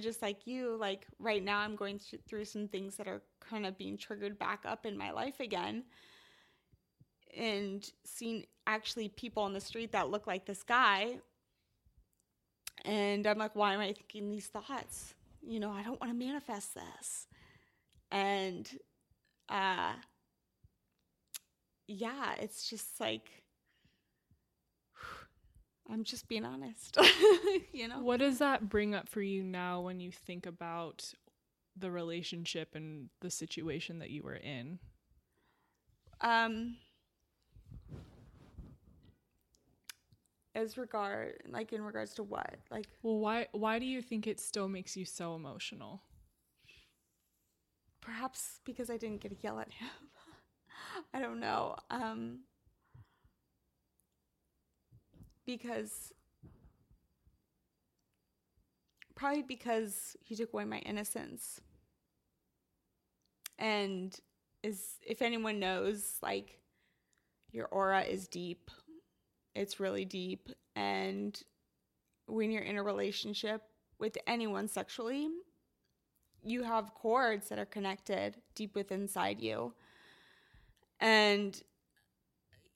just like you, like right now, I'm going through some things that are kind of being triggered back up in my life again. And seeing actually people on the street that look like this guy. And I'm like, why am I thinking these thoughts? You know, I don't want to manifest this. And, uh, yeah, it's just like [SIGHS] I'm just being honest. [LAUGHS] you know. What does that bring up for you now when you think about the relationship and the situation that you were in? Um as regard like in regards to what? Like Well, why why do you think it still makes you so emotional? Perhaps because I didn't get to yell at him. [LAUGHS] I don't know. Um, because probably because he took away my innocence. And is if anyone knows like your aura is deep. It's really deep and when you're in a relationship with anyone sexually, you have cords that are connected deep within inside you. And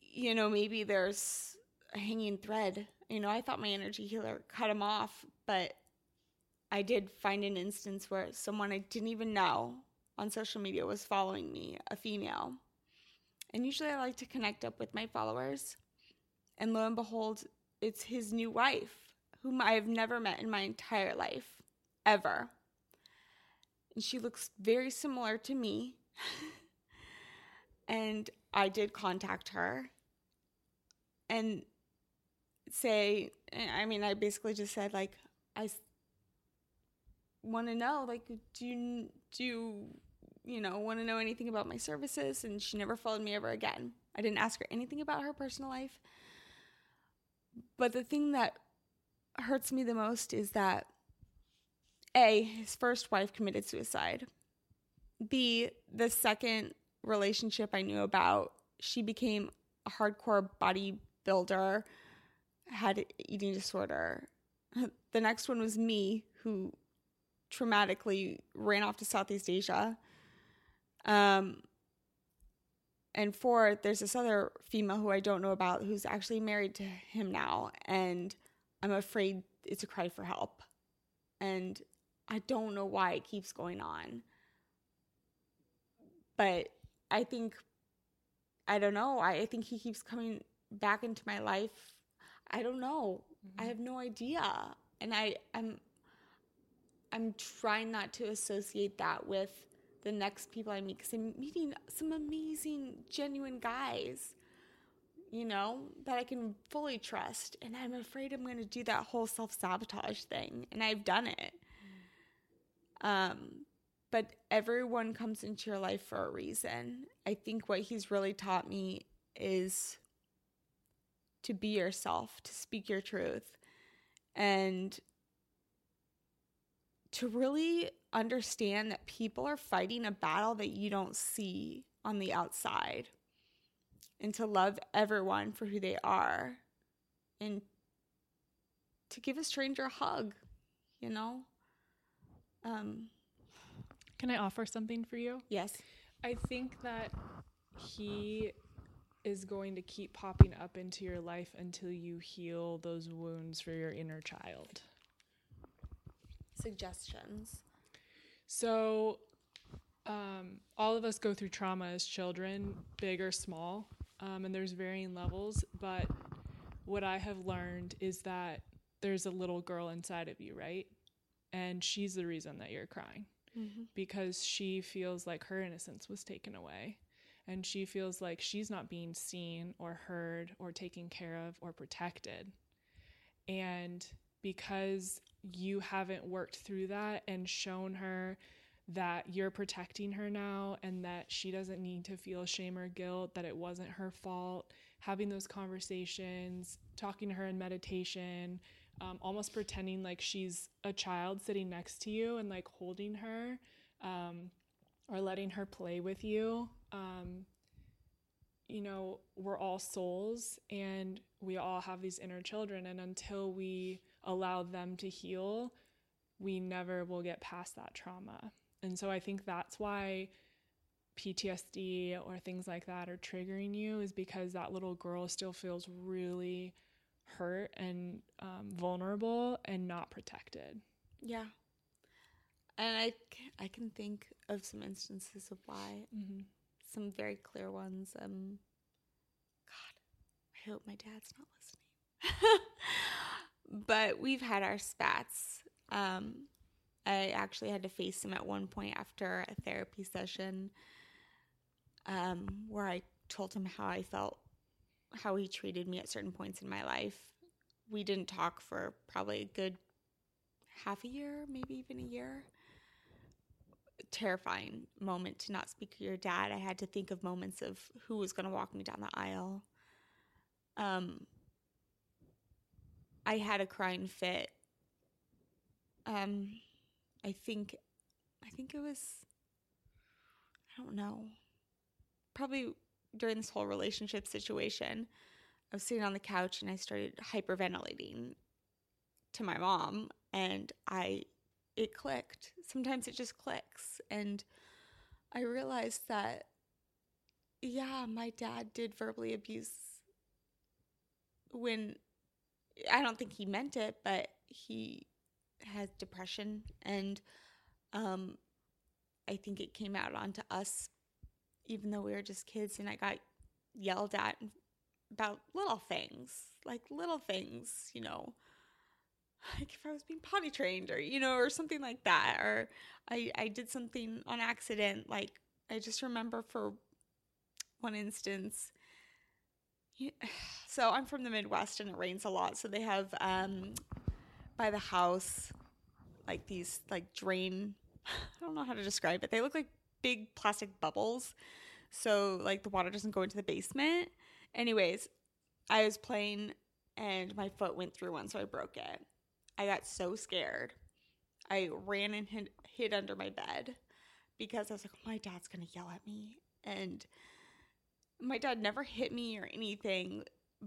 you know maybe there's a hanging thread. You know i thought my energy healer cut him off but i did find an instance where someone i didn't even know on social media was following me a female. And usually I like to connect up with my followers. And lo and behold, it's his new wife, whom I have never met in my entire life, ever. And she looks very similar to me. [LAUGHS] and I did contact her and say, I mean, I basically just said, like, I want to know, like, do you, do you, you know, want to know anything about my services? And she never followed me ever again. I didn't ask her anything about her personal life. But the thing that hurts me the most is that A, his first wife committed suicide. B, the second relationship I knew about, she became a hardcore bodybuilder, had eating disorder. [LAUGHS] The next one was me, who traumatically ran off to Southeast Asia. Um, and four, there's this other female who I don't know about who's actually married to him now, and I'm afraid it's a cry for help. And I don't know why it keeps going on. But I think, I don't know, I, I think he keeps coming back into my life. I don't know. Mm-hmm. I have no idea. And I, I'm I'm trying not to associate that with the next people I meet because I'm meeting some amazing, genuine guys, you know, that I can fully trust. And I'm afraid I'm going to do that whole self sabotage thing. And I've done it. Um, but everyone comes into your life for a reason. I think what he's really taught me is to be yourself, to speak your truth, and to really understand that people are fighting a battle that you don't see on the outside and to love everyone for who they are and to give a stranger a hug, you know? Um, Can I offer something for you? Yes. I think that he is going to keep popping up into your life until you heal those wounds for your inner child suggestions? So, um, all of us go through trauma as children, big or small, um, and there's varying levels. But what I have learned is that there's a little girl inside of you, right? And she's the reason that you're crying mm-hmm. because she feels like her innocence was taken away. And she feels like she's not being seen or heard or taken care of or protected. And because you haven't worked through that and shown her that you're protecting her now and that she doesn't need to feel shame or guilt, that it wasn't her fault. Having those conversations, talking to her in meditation, um, almost pretending like she's a child sitting next to you and like holding her um, or letting her play with you. Um, you know, we're all souls and we all have these inner children. And until we allow them to heal, we never will get past that trauma. And so I think that's why PTSD or things like that are triggering you, is because that little girl still feels really hurt and um, vulnerable and not protected. Yeah. And I, I can think of some instances of why, mm-hmm. some very clear ones. Um, God, I hope my dad's not listening. [LAUGHS] but we've had our spats. Um, I actually had to face him at one point after a therapy session um, where I told him how I felt, how he treated me at certain points in my life. We didn't talk for probably a good half a year, maybe even a year. Terrifying moment to not speak to your dad. I had to think of moments of who was going to walk me down the aisle. Um, I had a crying fit. Um, I think, I think it was, I don't know, probably during this whole relationship situation. I was sitting on the couch and I started hyperventilating to my mom, and I, it clicked. Sometimes it just clicks, and I realized that, yeah, my dad did verbally abuse when I don't think he meant it, but he has depression, and um, I think it came out onto us, even though we were just kids. And I got yelled at about little things, like little things, you know, like if I was being potty trained or, you know, or something like that. Or I, I did something on accident. Like I just remember for one instance, [SIGHS] so I'm from the Midwest and it rains a lot. So they have um, by the house like these like drain. [LAUGHS] I don't know how to describe it. They look like big plastic bubbles, so like the water doesn't go into the basement. Anyways, I was playing and my foot went through one, so I broke it. I got so scared. I ran and hid, hid under my bed because I was like, oh, my dad's gonna yell at me. And my dad never hit me or anything,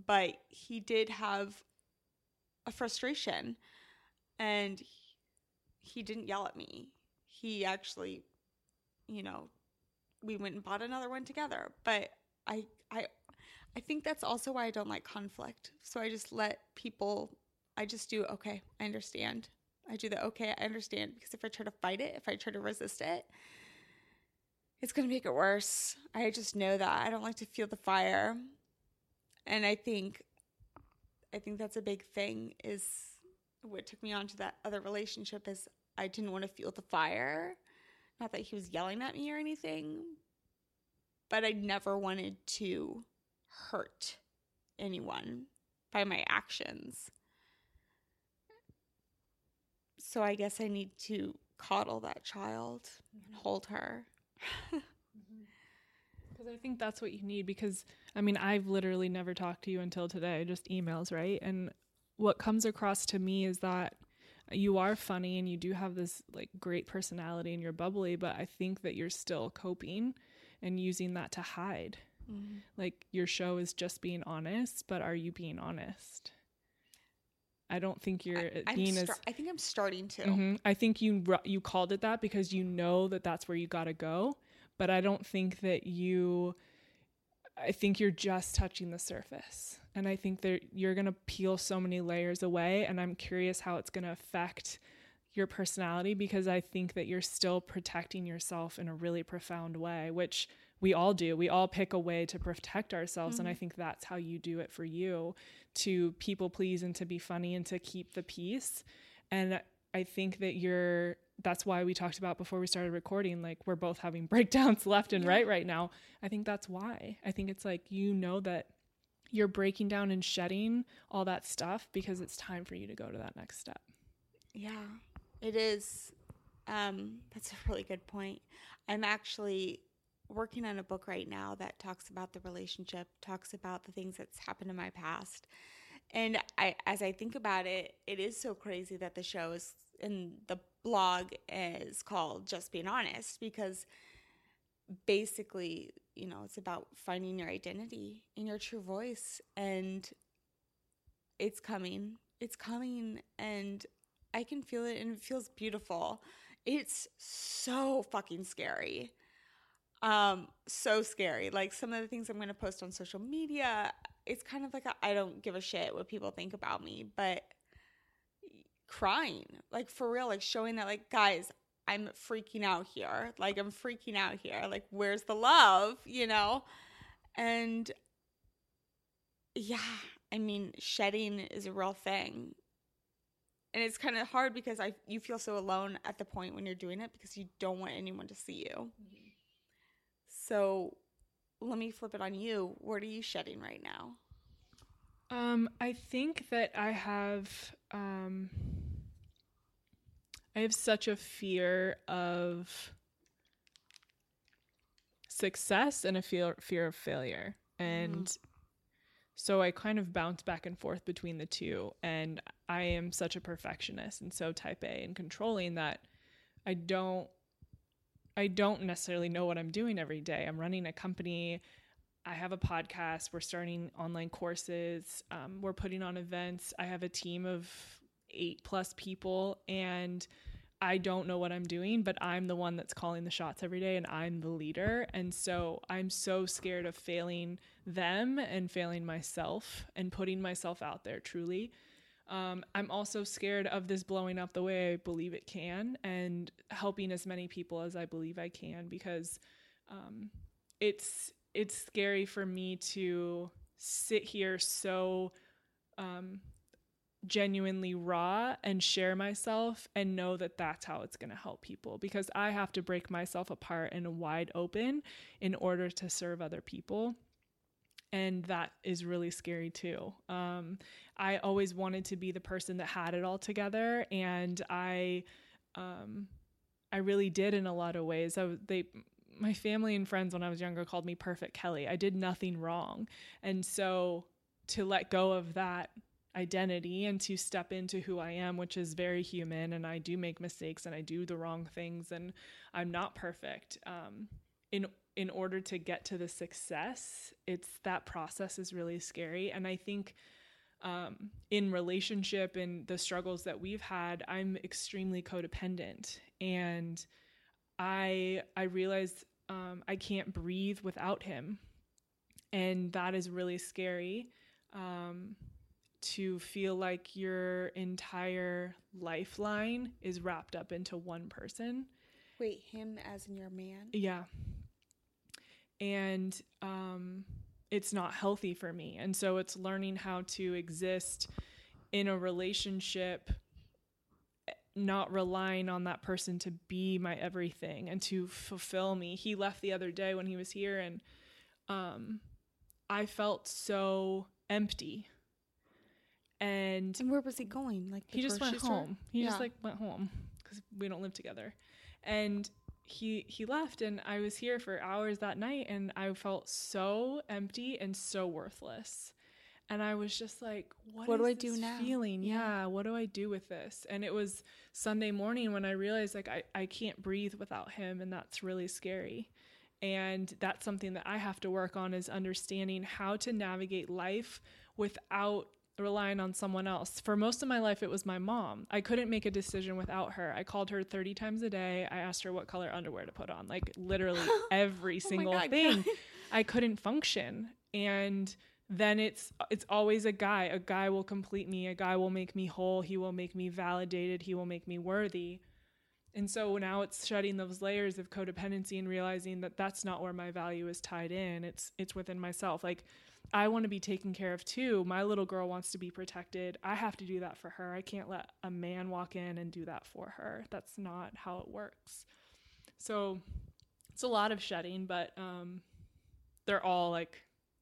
but he did have a frustration and he didn't yell at me. He actually, you know, we went and bought another one together. But I I I think that's also why I don't like conflict. So I just let people I just do okay, I understand. I do the okay, I understand because if I try to fight it, if I try to resist it, it's going to make it worse. I just know that. I don't like to feel the fire. And I think I think that's a big thing is what took me on to that other relationship is I didn't want to feel the fire. Not that he was yelling at me or anything, but I never wanted to hurt anyone by my actions. So I guess I need to coddle that child and hold her. Because I think that's what you need. Because I mean, I've literally never talked to you until today, just emails, right? And what comes across to me is that you are funny and you do have this like great personality and you're bubbly, but I think that you're still coping and using that to hide. Mm-hmm. Like your show is just being honest, but are you being honest? I don't think you're I, being as. I think I'm starting to. Mm-hmm. I think you you called it that because you know that that's where you got to go, but I don't think that you. I think you're just touching the surface, and I think that you're gonna peel so many layers away, and I'm curious how it's gonna affect your personality because I think that you're still protecting yourself in a really profound way, which we all do. We all pick a way to protect ourselves. Mm-hmm. And I mm-hmm. think that's how you do it for you to people please and to be funny and to keep the peace. And I think that you're that's why we talked about before we started recording like we're both having [LAUGHS] breakdowns left and yeah. right right now. I think that's why. I think it's like you know that you're breaking down and shedding all that stuff because it's time for you to go to that next step. Yeah. It is um that's a really good point. I'm actually working on a book right now that talks about the relationship, talks about the things that's happened in my past. And I as I think about it, it is so crazy that the show is and the blog is called Just Being Honest because basically, you know, it's about finding your identity and your true voice and it's coming. It's coming and I can feel it and it feels beautiful. It's so fucking scary um, so scary. Like some of the things I'm going to post on social media, it's kind of like I don't give a shit what people think about me, but crying, like for real, like showing that, like, guys, I'm freaking out here. Like, I'm freaking out here. Like, where's the love, you know? And yeah, I mean, shedding is a real thing. And it's kind of hard because I you feel so alone at the point when you're doing it because you don't want anyone to see you. Mm-hmm. So let me flip it on you. What are you shedding right now? Um, I think that I have um, I have such a fear of success and a fear fear of failure. And mm. so I kind of bounce back and forth between the two. And I am such a perfectionist and so type A and controlling that I don't I don't necessarily know what I'm doing every day. I'm running a company. I have a podcast. We're starting online courses. Um, we're putting on events. I have a team of eight plus people, and I don't know what I'm doing, but I'm the one that's calling the shots every day, and I'm the leader. And so I'm so scared of failing them and failing myself and putting myself out there truly. Um, I'm also scared of this blowing up the way I believe it can and helping as many people as I believe I can because um, it's it's scary for me to sit here so um, genuinely raw and share myself and know that that's how it's going to help people because I have to break myself apart and wide open in order to serve other people. And that is really scary too. Um, I always wanted to be the person that had it all together, and I, um, I really did in a lot of ways. I they my family and friends when I was younger called me perfect Kelly. I did nothing wrong. And so to let go of that identity and to step into who I am, which is very human, and I do make mistakes and I do the wrong things and I'm not perfect. Um, in in order to get to the success, it's that process is really scary. And I think um, in relationship and the struggles that we've had, I'm extremely codependent, and I I realize um, I can't breathe without him, and that is really scary. Um, to feel like your entire lifeline is wrapped up into one person. Wait, him as in your man? Yeah. And um, it's not healthy for me. And so it's learning how to exist in a relationship not relying on that person to be my everything and to fulfill me. He left the other day when he was here and um I felt so empty. And, and where was he going? Like he just went home. He yeah. just like went home cuz we don't live together. And he he left and I was here for hours that night and I felt so empty and so worthless. And I was just like, what, what do I do now? Feeling, yeah. yeah. What do I do with this? And it was Sunday morning when I realized like I, I can't breathe without him and that's really scary. And that's something that I have to work on is understanding how to navigate life without relying on someone else. For most of my life, it was my mom. I couldn't make a decision without her. I called her 30 times a day. I asked her what color underwear to put on, like literally [LAUGHS] oh every oh single God, thing. I couldn't function. And then it's it's always a guy. A guy will complete me. A guy will make me whole. He will make me validated. He will make me worthy. And so now it's shedding those layers of codependency and realizing that that's not where my value is tied in. It's it's within myself. Like I want to be taken care of too. My little girl wants to be protected. I have to do that for her. I can't let a man walk in and do that for her. That's not how it works. So it's a lot of shedding, but um, they're all like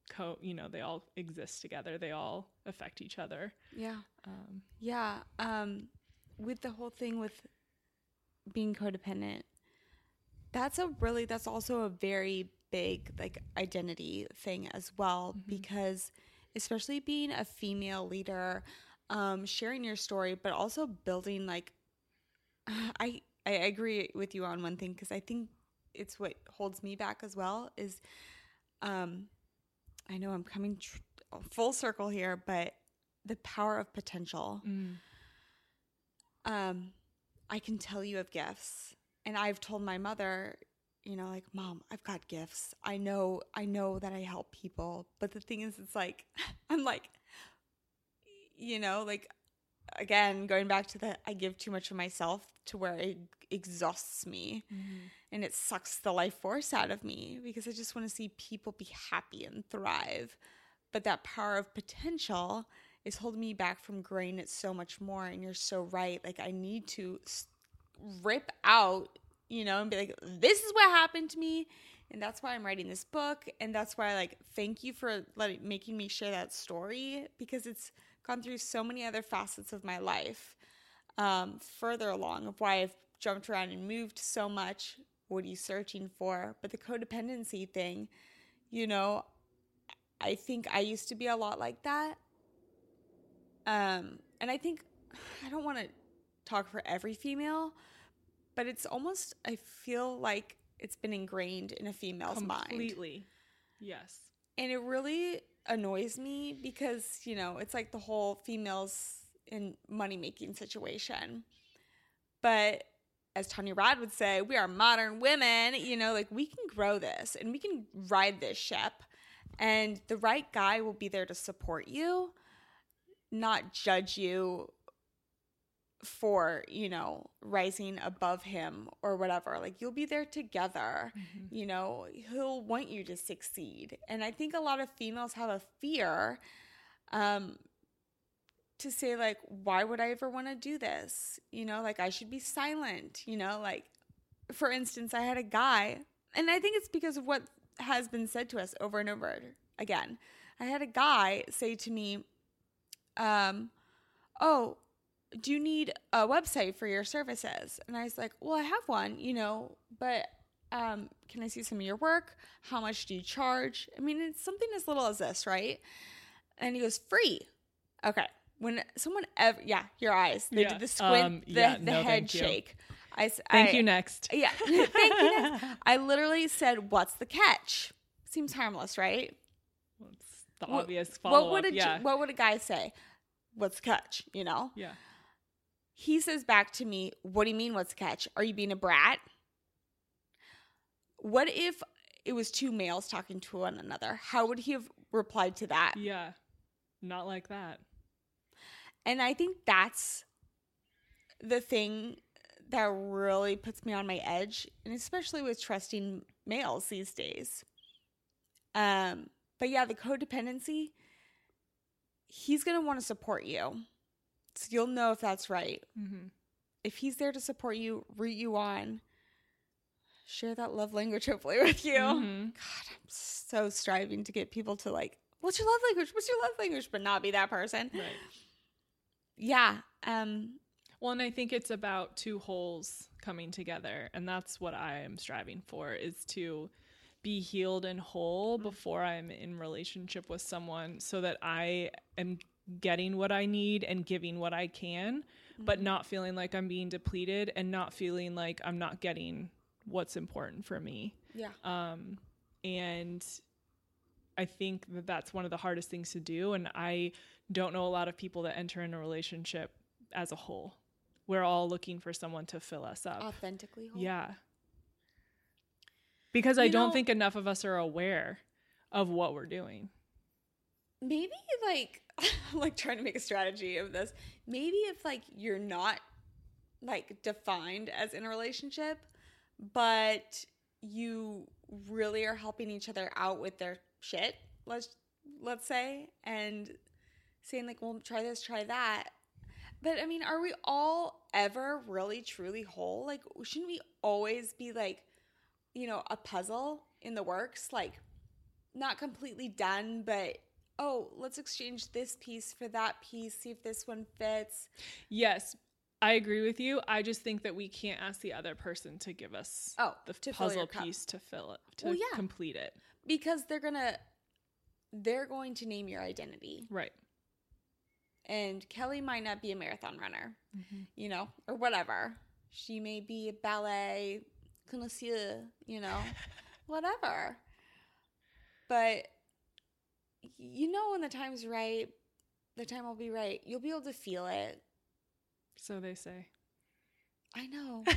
co you know they all exist together they all affect each other yeah um, yeah um, with the whole thing with being codependent that's a really that's also a very big like identity thing as well mm-hmm. because especially being a female leader um, sharing your story but also building like [SIGHS] i i agree with you on one thing because i think it's what holds me back as well is um I know I'm coming tr- full circle here, but the power of potential. Mm. Um, I can tell you of gifts, and I've told my mother, you know, like, Mom, I've got gifts. I know, I know that I help people, but the thing is, it's like, [LAUGHS] I'm like, you know, like again, going back to the I give too much of myself to where it exhausts me mm-hmm. and it sucks the life force out of me because I just want to see people be happy and thrive. But that power of potential is holding me back from growing it so much more. And you're so right. Like, I need to rip out, you know, and be like, this is what happened to me. And that's why I'm writing this book. And that's why, like, thank you for letting, making me share that story because it's gone through so many other facets of my life um, further along of why I've jumped around and moved so much. What are you searching for? But the codependency thing, you know, I think I used to be a lot like that. Um, and I think [SIGHS] I don't want to talk for every female, but it's almost I feel like it's been ingrained in a female's Completely. mind. Completely. Yes. And it really annoys me because, you know, it's like the whole females in money making situation. But as Tanya Rad would say, we are modern women, you know, like we can grow this and we can ride this ship. And the right guy will be there to support you, not judge you for, you know, rising above him or whatever. Like you'll be there together. Mm-hmm. You know, he'll want you to succeed. And I think a lot of females have a fear um to say like why would I ever want to do this? You know, like I should be silent, you know, like for instance, I had a guy and I think it's because of what has been said to us over and over again. I had a guy say to me, um, oh, do you need a website for your services? And I was like, well, I have one, you know, but um, can I see some of your work? How much do you charge? I mean, it's something as little as this, right? And he goes, free. Okay. When someone ever, yeah, your eyes, they Yeah. did the squint, Um, the, yeah, the no, head shake. I, Thank I- you. Next. [LAUGHS] Yeah. [LAUGHS] Thank you. next. I literally said, what's the catch? Seems harmless, right? That's the What- obvious follow what would a Yeah. what would a guy say? What's the catch? You know. yeah. He says back to me, "What do you mean? What's the catch? Are you being a brat?" What if it was two males talking to one another? How would he have replied to that? Yeah. Not like that. And I think that's the thing that really puts me on my edge, and especially with trusting males these days. Um, but yeah, the codependency, he's gonna want to support you. So you'll know if that's right. Mm-hmm. If he's there to support you, root you on, share that love language hopefully [LAUGHS] with you. Mhm. God, I'm so striving to get people to like, what's your love language? What's your love language? But not be that person. Right. Yeah. Um, Well, and I think it's about two wholes coming together, and that's what I am striving for is to be healed and whole before I'm in relationship with someone so that I am getting what I need and giving what I can, but not feeling like I'm being depleted and not feeling like I'm not getting what's important for me. yeah. um, and I think that that's one of the hardest things to do. And I don't know a lot of people that enter in a relationship as a whole. We're all looking for someone to fill us up. authentically whole. Yeah. Because I You don't know- think enough of us are aware of what we're doing. Maybe like [LAUGHS] I'm like trying to make a strategy of this. Maybe if like you're not like defined as in a relationship, but you really are helping each other out with their shit, let's let's say, and saying like, well, try this, try that. But I mean, are we all ever really truly whole? Like, shouldn't we always be like, you know, a puzzle in the works? Like, not completely done, but oh, let's exchange this piece for that piece, see if this one fits. Yes, I agree with you. I just think that we can't ask the other person to give us Oh, the puzzle piece to fill it, to Well, yeah. complete it. Because they're gonna they're going to name your identity. Right. And Kelly might not be a marathon runner, mm-hmm. you know, or whatever. She may be a ballet connoisseur, you know, [LAUGHS] whatever. But you know when the time's right, the time will be right. You'll be able to feel it. So they say. I know. [LAUGHS]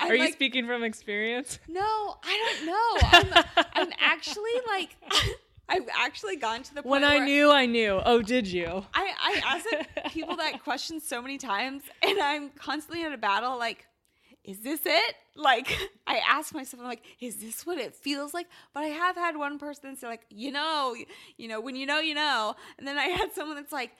Are you like, speaking from experience? No, I don't [LAUGHS] know. I'm, I'm actually like, [LAUGHS] I've actually gone to the point When I knew, I knew. Oh, did you? I, I ask people that question so many times, and I'm constantly in a battle. Like, is this it? Like, [LAUGHS] I ask myself, I'm like, is this what it feels like? But I have had one person say, like, you know, you know, when you know, you know. And then I [LAUGHS] had someone that's like,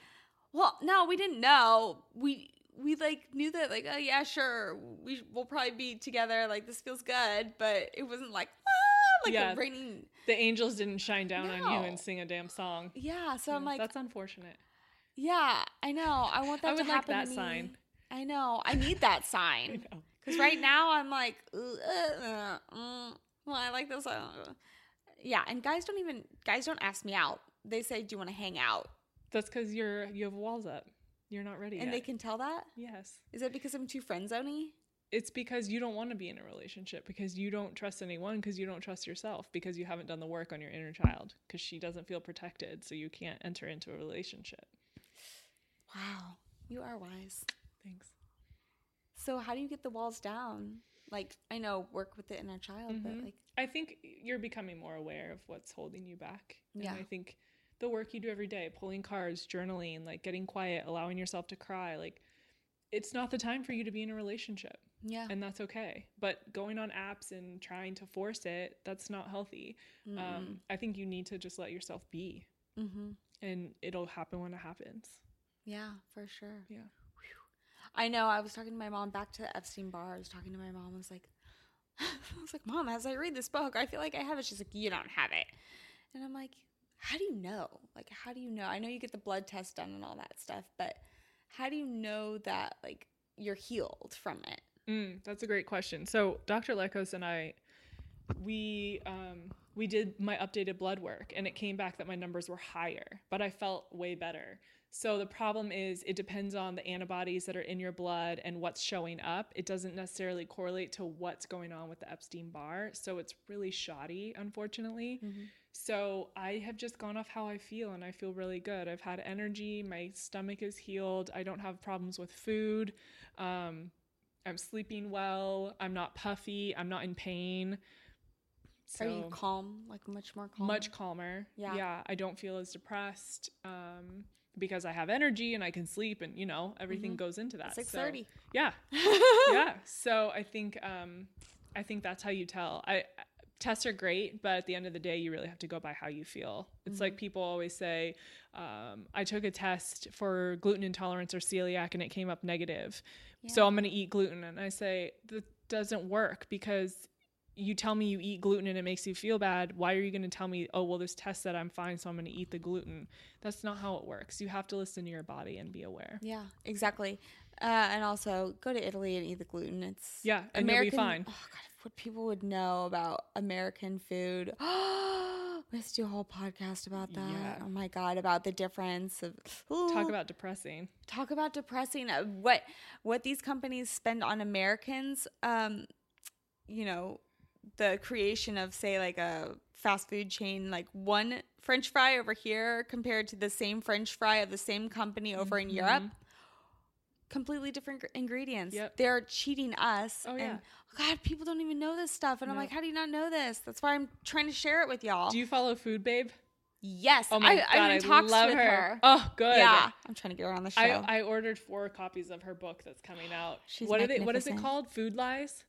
well, no, we didn't know. We we like knew that, like, oh yeah, sure, we will probably be together. Like, this feels good, but it wasn't like, ah, like Yeah. a raining. The angels didn't shine down on you and sing a damn song. Yeah, so I'm like, that's unfortunate. Yeah, I know. I want that I would to like happen that to me. sign. I know. I need that [LAUGHS] I sign. Because right now I'm like, uh, uh, mm, well, I like this. Uh. Yeah, and guys don't even guys don't ask me out. They say, "Do you want to hang out?" That's because you're you have walls up. You're not ready And yet. they can tell that. yes. Is it because I'm too friend zoney? It's because you don't want to be in a relationship because you don't trust anyone because you don't trust yourself because you haven't done the work on your inner child because she doesn't feel protected so you can't enter into a relationship. Wow, you are wise. Thanks. So how do you get the walls down? Like I know work with the inner child, but Mhm. like I think you're becoming more aware of what's holding you back. And Yeah. I think the work you do every day, pulling cards, journaling, like getting quiet, allowing yourself to cry, like it's not the time for you to be in a relationship. Yeah. And that's okay. But going on apps and trying to force it, that's not healthy. Um, I think you need to just let yourself be mm-hmm. and it'll happen when it happens. Yeah, for sure. Yeah. I know. I was talking to my mom back to the Epstein Barr. I was talking to my mom. I was like, [LAUGHS] I was like, Mom, as I read this book, I feel like I have it. She's like, You don't have it. And I'm like, How do you know? Like, how do you know? I know you get the blood test done and all that stuff, but how do you know that like you're healed from it? Mm, that's a great question. So Dr. Lekos and I, we um, we did my updated blood work, and it came back that my numbers were higher, but I felt way better. So the problem is, it depends on the antibodies that are in your blood and what's showing up. It doesn't necessarily correlate to what's going on with the Epstein Barr. So it's really shoddy, unfortunately. So I have just gone off how I feel, and I feel really good. I've had energy. My stomach is healed. I don't have problems with food. Um, I'm sleeping well. I'm not puffy. I'm not in pain. So Are you calm? Like much more calm? much calmer. Yeah. Yeah. I don't feel as depressed um, because I have energy and I can sleep, and you know everything goes into that. Mm-hmm. It's like So, Yeah. [LAUGHS] yeah. So I think um, I think that's how you tell. I tests are great, but at the end of the day, you really have to go by how you feel. It's Mm-hmm. like people always say, um, I took a test for gluten intolerance or celiac and it came up negative. So I'm going to eat gluten. And I say, that doesn't work because you tell me you eat gluten and it makes you feel bad. Why are you going to tell me, oh, well, this test said I'm fine, so I'm going to eat the gluten? That's not how it works. You have to listen to your body and be aware. Yeah, exactly. Uh, and also go to Italy and eat the gluten. It's Yeah, and you'll be fine. Oh God, what people would know about American food. [GASPS] we have to do a whole podcast about that. Yeah. Oh my God, about the difference of Talk about depressing. talk about depressing. Uh, what what these companies spend on Americans. Um, you know, the creation of say like a fast food chain, like one French fry over here compared to the same French fry of the same company over in Europe. Completely different gr- ingredients. Yep. They're cheating us. Oh, yeah. And God, people don't even know this stuff. And I'm like, how do you not know this? That's why I'm trying to share it with y'all. Do you follow Food Babe? yes. Oh my I, god, I'm I talks love her. her. Oh, good. Yeah. I'm trying to get her on the show. I, I ordered four copies of her book that's coming out. She's what are they? What is it called? Food lies.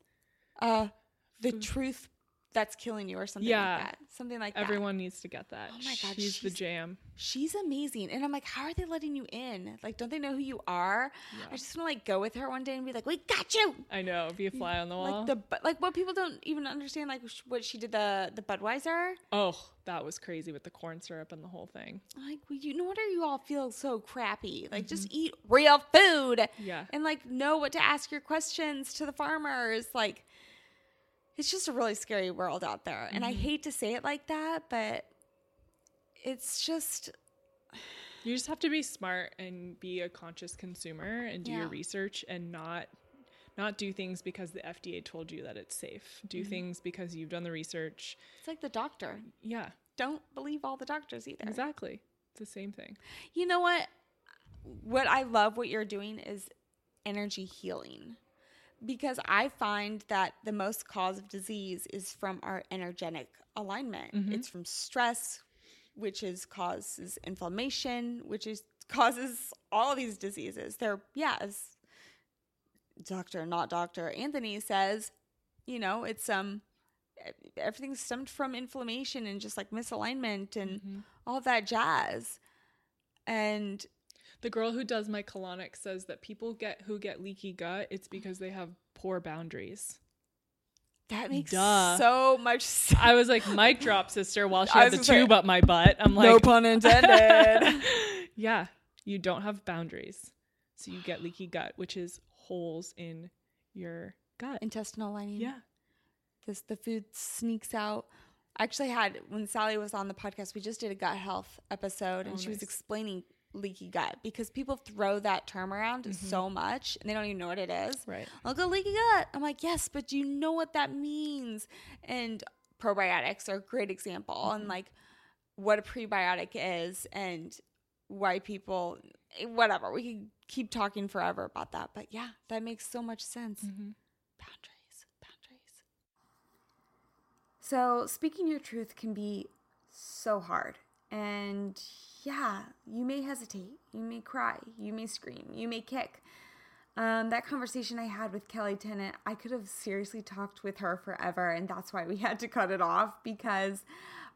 uh the mm. truth that's killing you or something Yeah. like that something like that Everyone needs to get that. Oh my God, she's, the jam. she's amazing and i'm like how are they letting you in like don't they know who you are i just want to like go with her one day and be like we got you I know. Be a mm, fly on the wall. like the like what people don't even understand like what she did the the budweiser oh, that was crazy with the corn syrup and the whole thing. like well, you no wonder you all feel so crappy like just mm-hmm. eat real food Yeah. and like know what to ask your questions to the farmers like it's just a really scary world out there and i hate to say it like that but it's just You just have to be smart and be a conscious consumer and do Yeah. your research and not not do things because the FDA told you that it's safe. Do Mm-hmm. things because you've done the research. it's like the doctor Yeah, don't believe all the doctors either exactly. It's the same thing. you know what what i love what you're doing is energy healing because i find that the most cause of disease is from our energetic alignment. It's from stress which is causes inflammation which is [LAUGHS] causes all these diseases. They're yeah as doctor not doctor anthony says you know it's um everything stemmed from inflammation and just like misalignment and all that jazz. And The girl who does my colonic says that people get who get leaky gut, it's because they have poor boundaries. that makes Duh. so much sense [LAUGHS] I was like, mic drop, sister, while she had the say- tube up my butt. I'm like, no pun intended [LAUGHS] yeah, you don't have boundaries. So you get leaky gut, which is holes in your gut. intestinal lining Yeah. this the food sneaks out I actually had when sally was on the podcast we just did a gut health episode oh, and Oh, she was explaining leaky gut because people throw that term around Mm-hmm. so much and they don't even know what it is Right. I'll go leaky gut. I'm like, yes, but do you know what that means? And probiotics are a great example and like what a prebiotic is and why people whatever. We could keep talking forever about that. But yeah, that makes so much sense. Boundaries. Boundaries. So speaking your truth can be so hard. And yeah, you may hesitate, you may cry, you may scream, you may kick. Um, that conversation I had with Kelly Tennant, I could have seriously talked with her forever, and that's why we [LAUGHS] had to cut it off because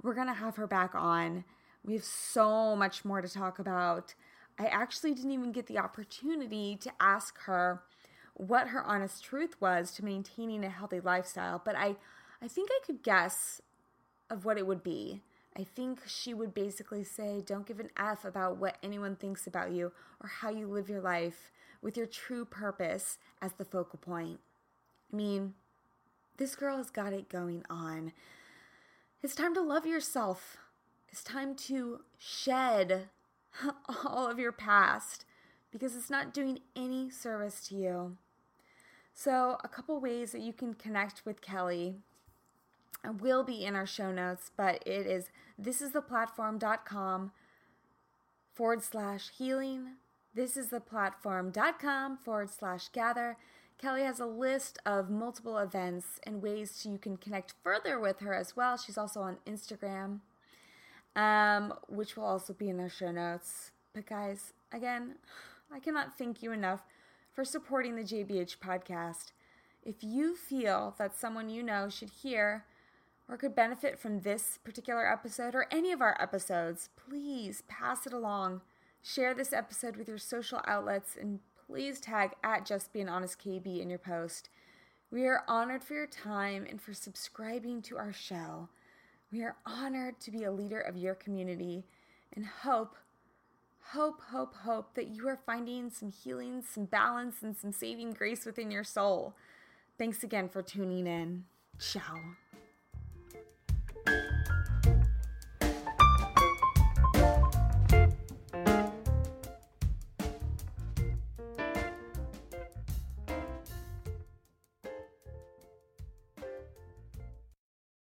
we're gonna have her back on. We have so much more to talk about. I actually didn't even get the opportunity to ask her what her honest truth was to maintaining a healthy lifestyle, but I, I think I could guess of what it would be. I think she would basically say, Don't give an F about what anyone thinks about you or how you live your life with your true purpose as the focal point. I mean, this girl has got it going on. It's time to love yourself. It's time to shed [LAUGHS] all of your past because it's not doing any service to you. So, a couple ways that you can connect with Kelly will be in our show notes, but it is thisistheplatform.com forward slash healing. This is the platform.com forward slash gather. Kelly has a list of multiple events and ways you can connect further with her as well. She's also on Instagram, um, which will also be in our show notes. But, guys, again, I cannot thank you enough for supporting the JBH podcast. If you feel that someone you know should hear or could benefit from this particular episode or any of our episodes, please pass it along. Share this episode with your social outlets and please tag at Just Be an Honest KB in your post. We are honored for your time and for subscribing to our show. We are honored to be a leader of your community and hope, hope, hope, hope that you are finding some healing, some balance, and some saving grace within your soul. Thanks again for tuning in. Ciao.